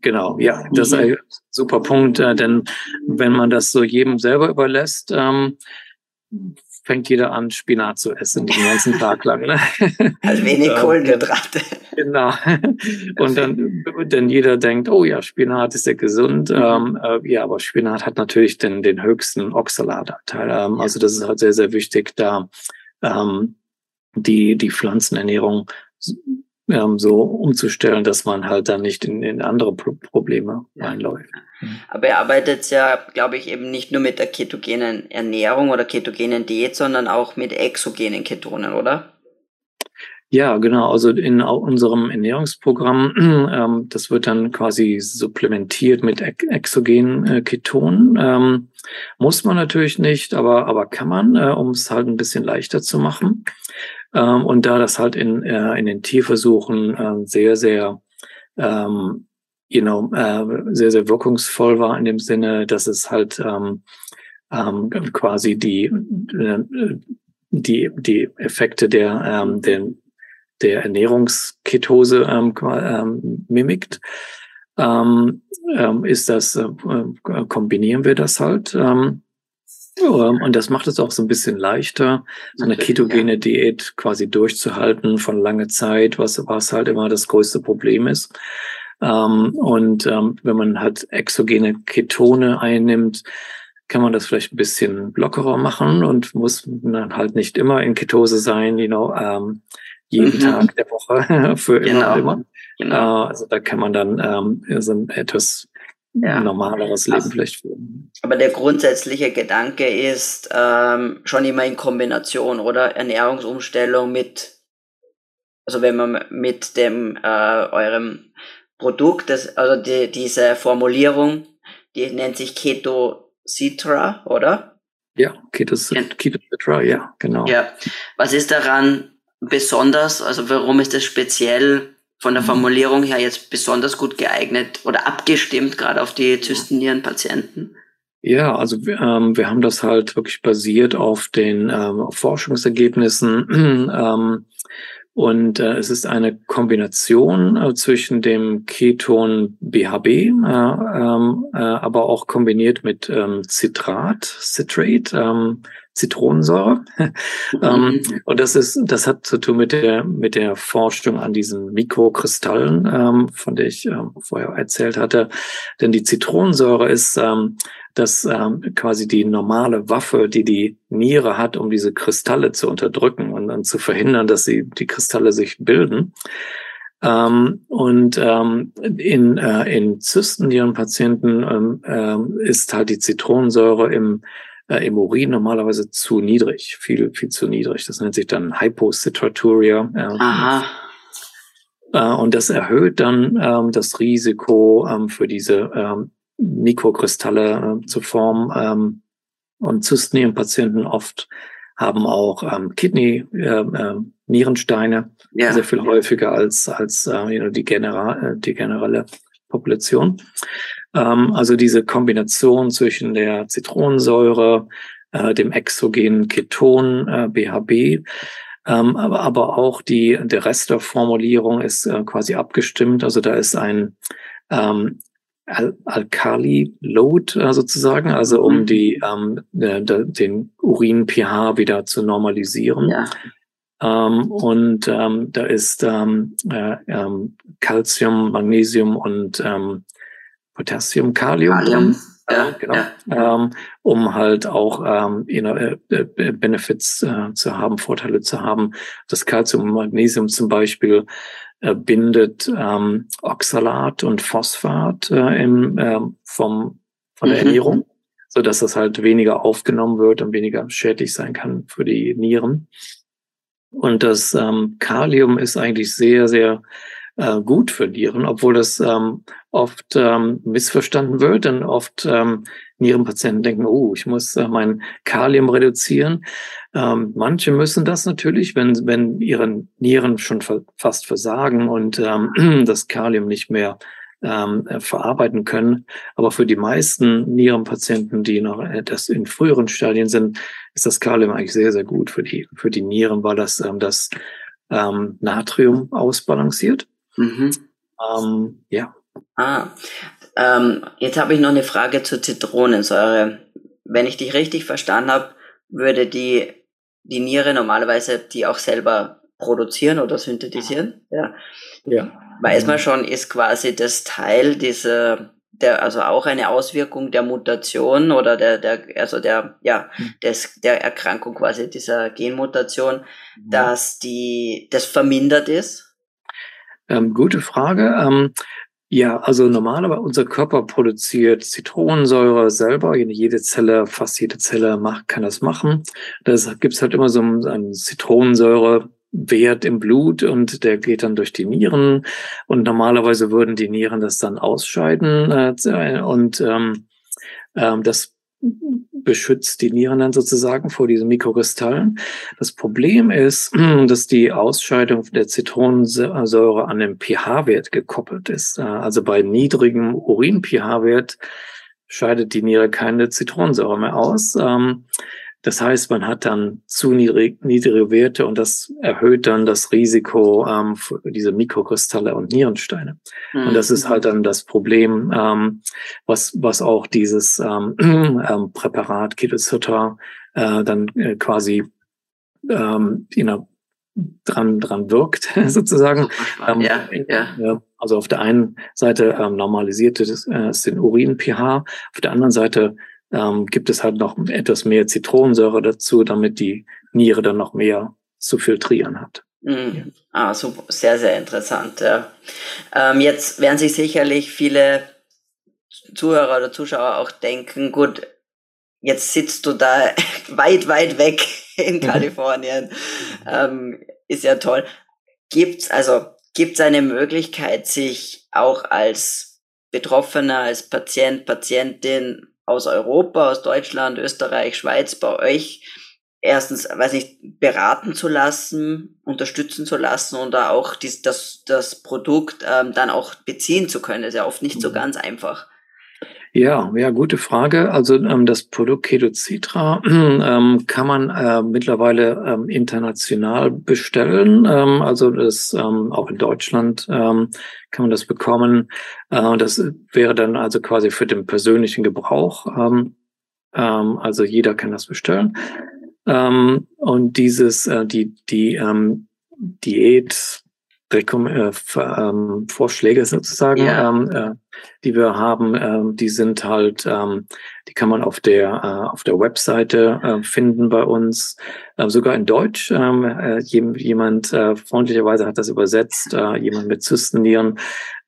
Genau, ja, das ist mhm. ein super Punkt, äh, denn wenn man das so jedem selber überlässt, ähm, fängt jeder an, Spinat zu essen den ganzen Tag lang. Ne? Also wenig Kohlenhydrate. Genau. Und dann, denn jeder denkt, oh ja, Spinat ist ja gesund. Mhm. Ähm, äh, ja, aber Spinat hat natürlich den, den höchsten Oxalatanteil. Ähm, also das ist halt sehr, sehr wichtig, da ähm, die, die Pflanzenernährung ähm, so umzustellen, dass man halt dann nicht in, in andere Pro Probleme ja. reinläuft. Mhm. Aber er arbeitet ja, glaube ich, eben nicht nur mit der ketogenen Ernährung oder ketogenen Diät, sondern auch mit exogenen Ketonen, oder? Ja, genau. Also in unserem Ernährungsprogramm, ähm, das wird dann quasi supplementiert mit exogenen äh, Ketonen. Ähm, muss man natürlich nicht, aber, aber kann man, äh, um es halt ein bisschen leichter zu machen. Ähm, und da das halt in, äh, in den Tierversuchen äh, sehr, sehr ähm, you know, äh, sehr, sehr wirkungsvoll war in dem Sinne, dass es halt ähm, ähm, quasi die, äh, die, die Effekte der, ähm, der, der Ernährungsketose ähm, ähm, mimikt. Ähm, ähm, ist das, äh, kombinieren wir das halt. Ähm, und das macht es auch so ein bisschen leichter, so eine ketogene Diät quasi durchzuhalten von lange Zeit, was, was halt immer das größte Problem ist. Ähm, und ähm, wenn man halt exogene Ketone einnimmt, kann man das vielleicht ein bisschen lockerer machen und muss dann halt nicht immer in Ketose sein, you know, ähm, jeden mhm. Tag der Woche für immer genau. immer. Genau. Äh, also da kann man dann ähm, so etwas ja. normaleres Leben vielleicht führen. Aber der grundsätzliche Gedanke ist ähm, schon immer in Kombination, oder? Ernährungsumstellung mit, also wenn man mit dem äh, eurem Produkt, das, also die, diese Formulierung, die nennt sich Keto Citra, oder? Ja, Keto, Keto Citra, ja, genau. Ja. Was ist daran besonders? Also warum ist das speziell von der mhm. Formulierung her jetzt besonders gut geeignet oder abgestimmt, gerade auf die Zystennierenpatienten? Ja, also ähm, wir haben das halt wirklich basiert auf den ähm, Forschungsergebnissen ähm, und äh, es ist eine Kombination äh, zwischen dem Keton BHB, äh, ähm, äh, aber auch kombiniert mit ähm, Citrat, Citrate, ähm, Zitronensäure. ähm, und das ist, das hat zu tun mit der, mit der Forschung an diesen Mikrokristallen, ähm, von der ich ähm, vorher erzählt hatte. Denn die Zitronensäure ist ähm, das ähm, quasi die normale Waffe, die die Niere hat, um diese Kristalle zu unterdrücken und dann zu verhindern, dass sie die Kristalle sich bilden. Ähm, und ähm, in, äh, in Zystennierenpatienten ähm, äh, ist halt die Zitronensäure im äh, im Urin normalerweise zu niedrig, viel, viel zu niedrig. Das nennt sich dann Hypocitraturia. Äh, Aha. Äh, und das erhöht dann ähm, das Risiko ähm, für diese ähm, Mikrokristalle äh, zu formen. Ähm, und Zystennierenpatienten oft haben auch ähm, Kidney, äh, äh, Nierensteine, ja. sehr viel häufiger als, als äh, die, genera äh, die generelle Population. Ähm, also diese Kombination zwischen der Zitronensäure, äh, dem exogenen Keton äh, BHB, ähm, aber, aber auch die, der Rest der Formulierung ist äh, quasi abgestimmt. Also da ist ein ähm, Al Alkali-Load äh, sozusagen, also um mhm. die, ähm, de, de, den Urin-pH wieder zu normalisieren. Ja. Ähm, und ähm, da ist ähm, äh, ähm, Calcium, Magnesium und ähm, Potassium, Kalium, Kalium. Ja, genau, ja. Ähm, um halt auch ähm, you know, äh, äh, Benefits äh, zu haben, Vorteile zu haben. Das Calcium und Magnesium zum Beispiel äh, bindet ähm, Oxalat und Phosphat äh, im, äh, vom, von der mhm. Ernährung, so dass das halt weniger aufgenommen wird und weniger schädlich sein kann für die Nieren. Und das ähm, Kalium ist eigentlich sehr, sehr äh, gut für Nieren, obwohl das ähm, oft ähm, missverstanden wird. Denn oft ähm, Nierenpatienten denken, oh, ich muss äh, mein Kalium reduzieren. Ähm, manche müssen das natürlich, wenn, wenn ihre Nieren schon fast versagen und ähm, das Kalium nicht mehr ähm, äh, verarbeiten können. Aber für die meisten Nierenpatienten, die noch das in früheren Stadien sind, ist das Kalium eigentlich sehr, sehr gut für die, für die Nieren, weil das ähm, das ähm, Natrium ausbalanciert. Mhm. Ähm, ja. Ah, ähm, jetzt habe ich noch eine Frage zur Zitronensäure. Wenn ich dich richtig verstanden habe, würde die, die Niere normalerweise die auch selber produzieren oder synthetisieren. Ja. ja. Weiß man schon, ist quasi das Teil dieser, der, also auch eine Auswirkung der Mutation oder der, der, also der, ja, hm. des, der Erkrankung quasi dieser Genmutation, mhm. dass die, das vermindert ist ähm, gute Frage. Ähm, ja, also normalerweise unser Körper produziert Zitronensäure selber. Jede Zelle, fast jede Zelle macht, kann das machen. Das gibt's halt immer so einen Zitronensäurewert im Blut und der geht dann durch die Nieren. Und normalerweise würden die Nieren das dann ausscheiden äh, und ähm, ähm, das beschützt die Nieren dann sozusagen vor diesen Mikrokristallen. Das Problem ist, dass die Ausscheidung der Zitronensäure an den pH-Wert gekoppelt ist. Also bei niedrigem Urin-pH-Wert scheidet die Niere keine Zitronensäure mehr aus. Das heißt, man hat dann zu niedrig, niedrige Werte und das erhöht dann das Risiko ähm, für diese Mikrokristalle und Nierensteine. Mhm. Und das ist halt dann das Problem, ähm, was, was auch dieses ähm, ähm, Präparat Ketosutter äh, dann äh, quasi ähm, you know, dran, dran wirkt, sozusagen. Ähm, ja, ja. Also auf der einen Seite ähm, normalisiert es, äh, es den Urin-pH, auf der anderen Seite ähm, gibt es halt noch etwas mehr Zitronensäure dazu, damit die Niere dann noch mehr zu filtrieren hat. Mhm. Ah, super, sehr, sehr interessant. Ja. Ähm, jetzt werden sich sicherlich viele Zuhörer oder Zuschauer auch denken, gut, jetzt sitzt du da weit, weit weg in Kalifornien. Ähm, ist ja toll. Gibt's, also, gibt's eine Möglichkeit, sich auch als Betroffener, als Patient, Patientin aus Europa, aus Deutschland, Österreich, Schweiz bei euch erstens, weiß nicht, beraten zu lassen, unterstützen zu lassen und da auch dies, das, das Produkt ähm, dann auch beziehen zu können. Ist ja oft nicht so mhm. ganz einfach. Ja, ja, gute Frage. Also ähm, das Produkt Kedocitra ähm, kann man äh, mittlerweile ähm, international bestellen. Ähm, also das ähm, auch in Deutschland ähm, kann man das bekommen. Äh, das wäre dann also quasi für den persönlichen Gebrauch. Also jeder kann das bestellen. Und dieses, äh, die, die Diät ähm, Vorschläge sozusagen, ja. ähm, äh, die wir haben, äh, die sind halt, ähm, die kann man auf der äh, auf der Webseite äh, finden bei uns, äh, sogar in Deutsch. Ähm, äh, jemand äh, freundlicherweise hat das übersetzt, äh, jemand mit Zystennieren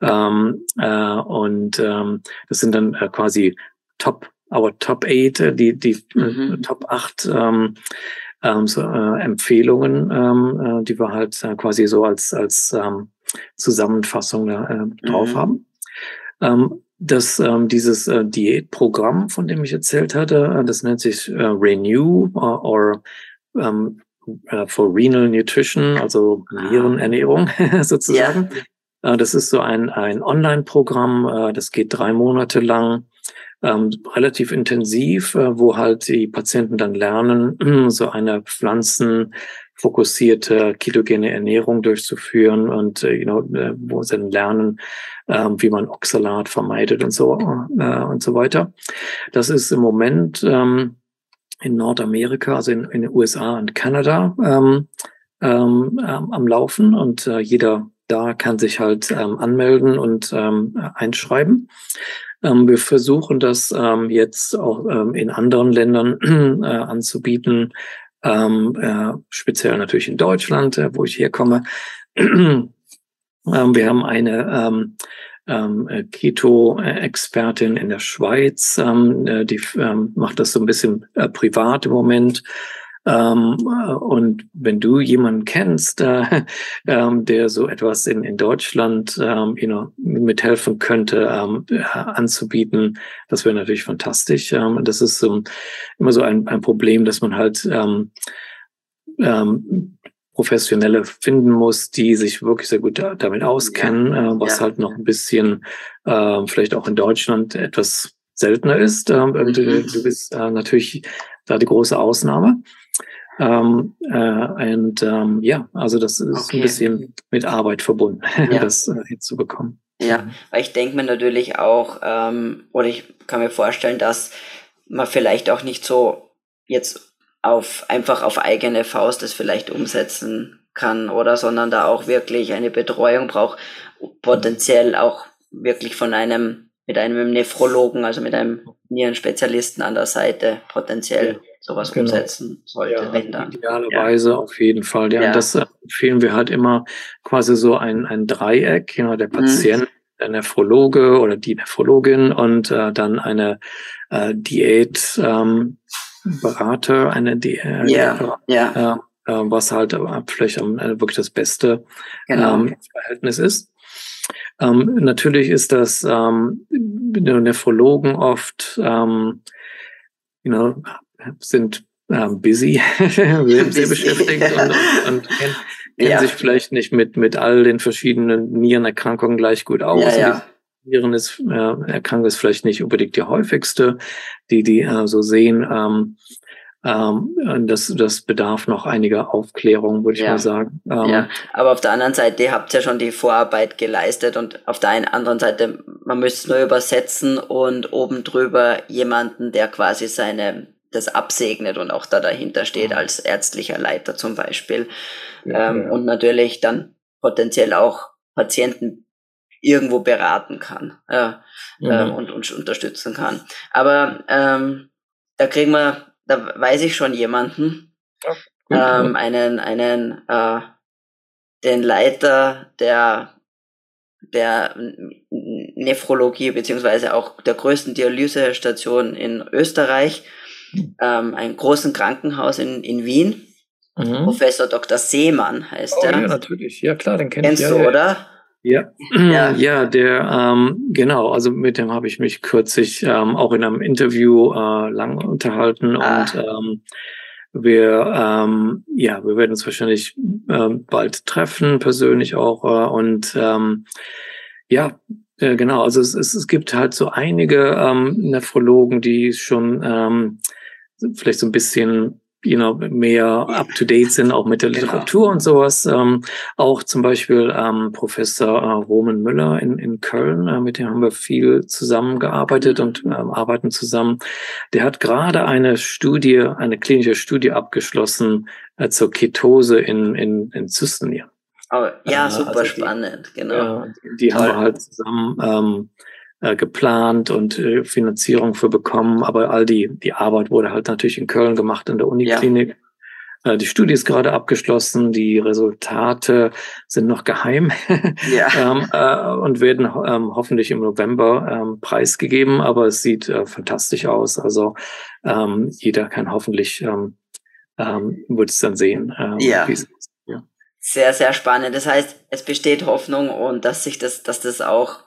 ähm, äh, und ähm, das sind dann äh, quasi Top, our Top Eight, äh, die die mhm. äh, Top acht ähm, so, äh, Empfehlungen, ähm, äh, die wir halt äh, quasi so als, als ähm, Zusammenfassung äh, drauf mhm. haben. Ähm, das, ähm, dieses äh, Diätprogramm, von dem ich erzählt hatte, äh, das nennt sich äh, Renew äh, or ähm, äh, for Renal Nutrition, also ah. Nierenernährung sozusagen. Ja. Äh, das ist so ein, ein Online-Programm, äh, das geht drei Monate lang ähm, relativ intensiv, äh, wo halt die Patienten dann lernen, so eine pflanzenfokussierte ketogene Ernährung durchzuführen und äh, you know, äh, wo sie dann lernen, äh, wie man Oxalat vermeidet und so äh, und so weiter. Das ist im Moment ähm, in Nordamerika, also in, in den USA und Kanada ähm, ähm, ähm, am Laufen und äh, jeder da kann sich halt ähm, anmelden und ähm, einschreiben. Ähm, wir versuchen das ähm, jetzt auch ähm, in anderen Ländern äh, anzubieten, ähm, äh, speziell natürlich in Deutschland, äh, wo ich herkomme. ähm, wir haben eine ähm, ähm, äh, Keto-Expertin in der Schweiz, ähm, äh, die ähm, macht das so ein bisschen äh, privat im Moment. Ähm, und wenn du jemanden kennst, äh, ähm, der so etwas in, in Deutschland ähm, you know, mithelfen könnte, ähm, anzubieten, das wäre natürlich fantastisch. Ähm, das ist ähm, immer so ein, ein Problem, dass man halt ähm, ähm, Professionelle finden muss, die sich wirklich sehr gut da, damit auskennen, ja. äh, was ja. halt noch ein bisschen äh, vielleicht auch in Deutschland etwas seltener ist. Ähm, mhm. du, du bist äh, natürlich da die große Ausnahme. Ähm, äh, und ähm, ja, also das ist okay. ein bisschen mit Arbeit verbunden, ja. das äh, hinzubekommen. Ja, weil ich denke mir natürlich auch, ähm, oder ich kann mir vorstellen, dass man vielleicht auch nicht so jetzt auf einfach auf eigene Faust das vielleicht umsetzen kann, oder sondern da auch wirklich eine Betreuung braucht, potenziell auch wirklich von einem mit einem Nephrologen, also mit einem Nierenspezialisten an der Seite potenziell sowas genau. umsetzen sollte, ja, wenn dann. Idealerweise ja. auf jeden Fall. Ja, das empfehlen wir halt immer quasi so ein, ein Dreieck, ja, der mhm. Patient, mhm. der Nephrologe oder die Nephrologin und äh, dann eine äh, Diät ähm, Berater, eine Diät, ja, ja. Äh, äh, was halt vielleicht äh, wirklich das beste genau. ähm, Verhältnis ist. Ähm, natürlich ist das ähm, Nephrologen oft ähm, you know, sind ähm, busy, sehr, sehr beschäftigt und, und, und kennen, kennen ja. sich vielleicht nicht mit, mit all den verschiedenen Nierenerkrankungen gleich gut aus. Ja, ja. Nieren ist, äh, Erkrankung ist vielleicht nicht unbedingt die häufigste, die die äh, so sehen. Ähm, ähm, das, das bedarf noch einiger Aufklärung, würde ich ja. mal sagen. Ähm, ja, aber auf der anderen Seite, ihr habt ja schon die Vorarbeit geleistet und auf der einen anderen Seite, man müsste es nur übersetzen und oben drüber jemanden, der quasi seine das absegnet und auch da dahinter steht als ärztlicher Leiter zum Beispiel. Ja, ähm, ja. Und natürlich dann potenziell auch Patienten irgendwo beraten kann äh, mhm. äh, und uns unterstützen kann. Aber ähm, da kriegen wir, da weiß ich schon jemanden, ja, ähm, einen, einen, äh, den Leiter der der Nephrologie beziehungsweise auch der größten Dialysestation in Österreich, ähm, einem großen Krankenhaus in, in Wien. Mhm. Professor Dr. Seemann heißt oh, er. Ja, natürlich. Ja, klar, den kenne ich. Kennst du, ja, oder? Ja, ja, ja der, ähm, genau, also mit dem habe ich mich kürzlich ähm, auch in einem Interview äh, lang unterhalten ah. und ähm, wir, ähm, ja, wir werden uns wahrscheinlich äh, bald treffen, persönlich auch. Äh, und ähm, ja, äh, genau, also es, es, es gibt halt so einige ähm, Nephrologen, die schon ähm, vielleicht so ein bisschen you know, mehr up-to-date sind, auch mit der genau. Literatur genau. und sowas. Ähm, auch zum Beispiel ähm, Professor äh, Roman Müller in, in Köln, äh, mit dem haben wir viel zusammengearbeitet und ähm, arbeiten zusammen. Der hat gerade eine Studie, eine klinische Studie abgeschlossen äh, zur Ketose in, in, in Zystenien. Oh, ja, super also die, spannend, genau. Ja, die, die haben wir halt zusammen ähm, äh, geplant und äh, Finanzierung für bekommen, aber all die, die Arbeit wurde halt natürlich in Köln gemacht in der Uniklinik. Ja. Äh, die Studie ist gerade abgeschlossen, die Resultate sind noch geheim ja. ähm, äh, und werden ähm, hoffentlich im November ähm, preisgegeben, aber es sieht fantastisch aus. Also ähm, jeder kann hoffentlich ähm, ähm, wird es dann sehen. Äh, ja. ja. Sehr, sehr spannend. Das heißt, es besteht Hoffnung und dass sich das, dass das auch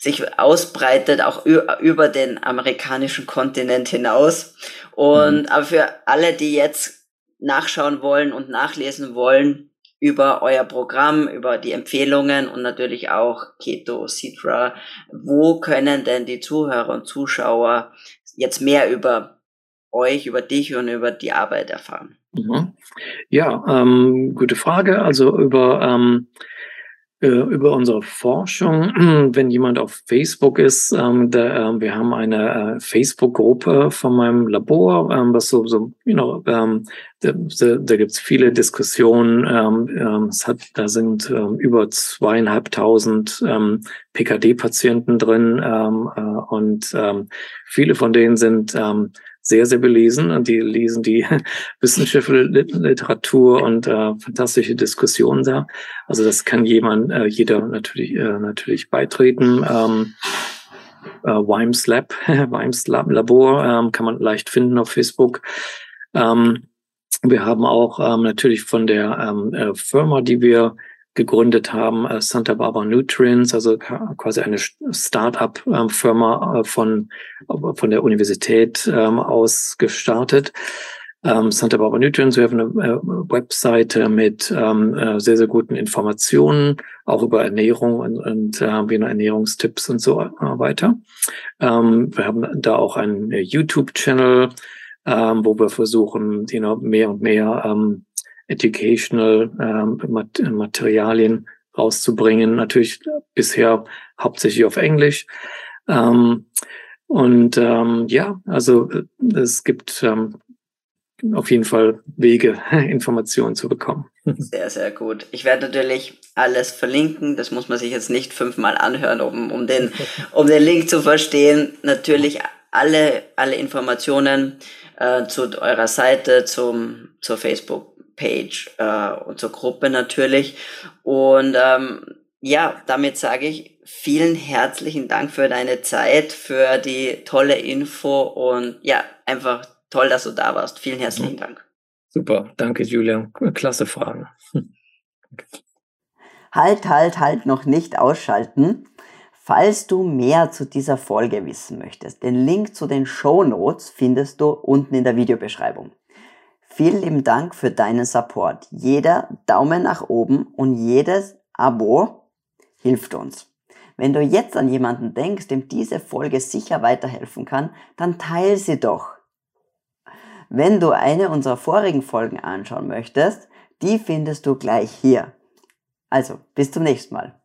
sich ausbreitet, auch über den amerikanischen Kontinent hinaus. Und mhm. aber für alle, die jetzt nachschauen wollen und nachlesen wollen über euer Programm, über die Empfehlungen und natürlich auch Keto, Citra, wo können denn die Zuhörer und Zuschauer jetzt mehr über euch, über dich und über die Arbeit erfahren? Mhm. Ja, ähm, gute Frage. Also über ähm, äh, über unsere Forschung, wenn jemand auf Facebook ist, ähm, da, äh, wir haben eine äh, Facebook-Gruppe von meinem Labor, ähm, was so, so you know, ähm, da, da, da gibt es viele Diskussionen. Ähm, ähm, es hat, da sind ähm, über zweieinhalbtausend PKD-Patienten drin äh, und viele von denen sind sehr, sehr belesen und die lesen die wissenschaftliche Literatur und äh, fantastische Diskussionen da. Also das kann jemand, äh, jeder natürlich, äh, natürlich beitreten. Ähm, äh, Wimes Lab, Wimes Lab Labor ähm, kann man leicht finden auf Facebook. Ähm, wir haben auch ähm, natürlich von der ähm, äh, Firma, die wir gegründet haben, äh, Santa Barbara Nutrients, also quasi eine Start-up-Firma äh, von, von der Universität ähm, aus gestartet. Ähm, Santa Barbara Nutrients, wir haben eine äh, Webseite mit ähm, äh, sehr, sehr guten Informationen, auch über Ernährung und, und äh, Ernährungstipps und so äh, weiter. Ähm, wir haben da auch einen YouTube-Channel, ähm, wo wir versuchen, you know, mehr und mehr ähm, educational ähm, Materialien rauszubringen. Natürlich bisher hauptsächlich auf Englisch. Ähm, und ähm, ja, also äh, es gibt ähm, auf jeden Fall Wege, Informationen zu bekommen. Sehr, sehr gut. Ich werde natürlich alles verlinken. Das muss man sich jetzt nicht fünfmal anhören, um, um, den, um den Link zu verstehen. Natürlich alle, alle Informationen äh, zu eurer Seite, zum, zur Facebook Page äh, und zur Gruppe natürlich. Und ähm, ja, damit sage ich vielen herzlichen Dank für deine Zeit, für die tolle Info und ja, einfach toll, dass du da warst. Vielen herzlichen Dank. Super, danke Julian. Klasse Fragen. Halt, halt, halt, noch nicht ausschalten. Falls du mehr zu dieser Folge wissen möchtest, den Link zu den Show Notes findest du unten in der Videobeschreibung. Vielen lieben Dank für deinen Support. Jeder Daumen nach oben und jedes Abo hilft uns. Wenn du jetzt an jemanden denkst, dem diese Folge sicher weiterhelfen kann, dann teile sie doch. Wenn du eine unserer vorigen Folgen anschauen möchtest, die findest du gleich hier. Also, bis zum nächsten Mal.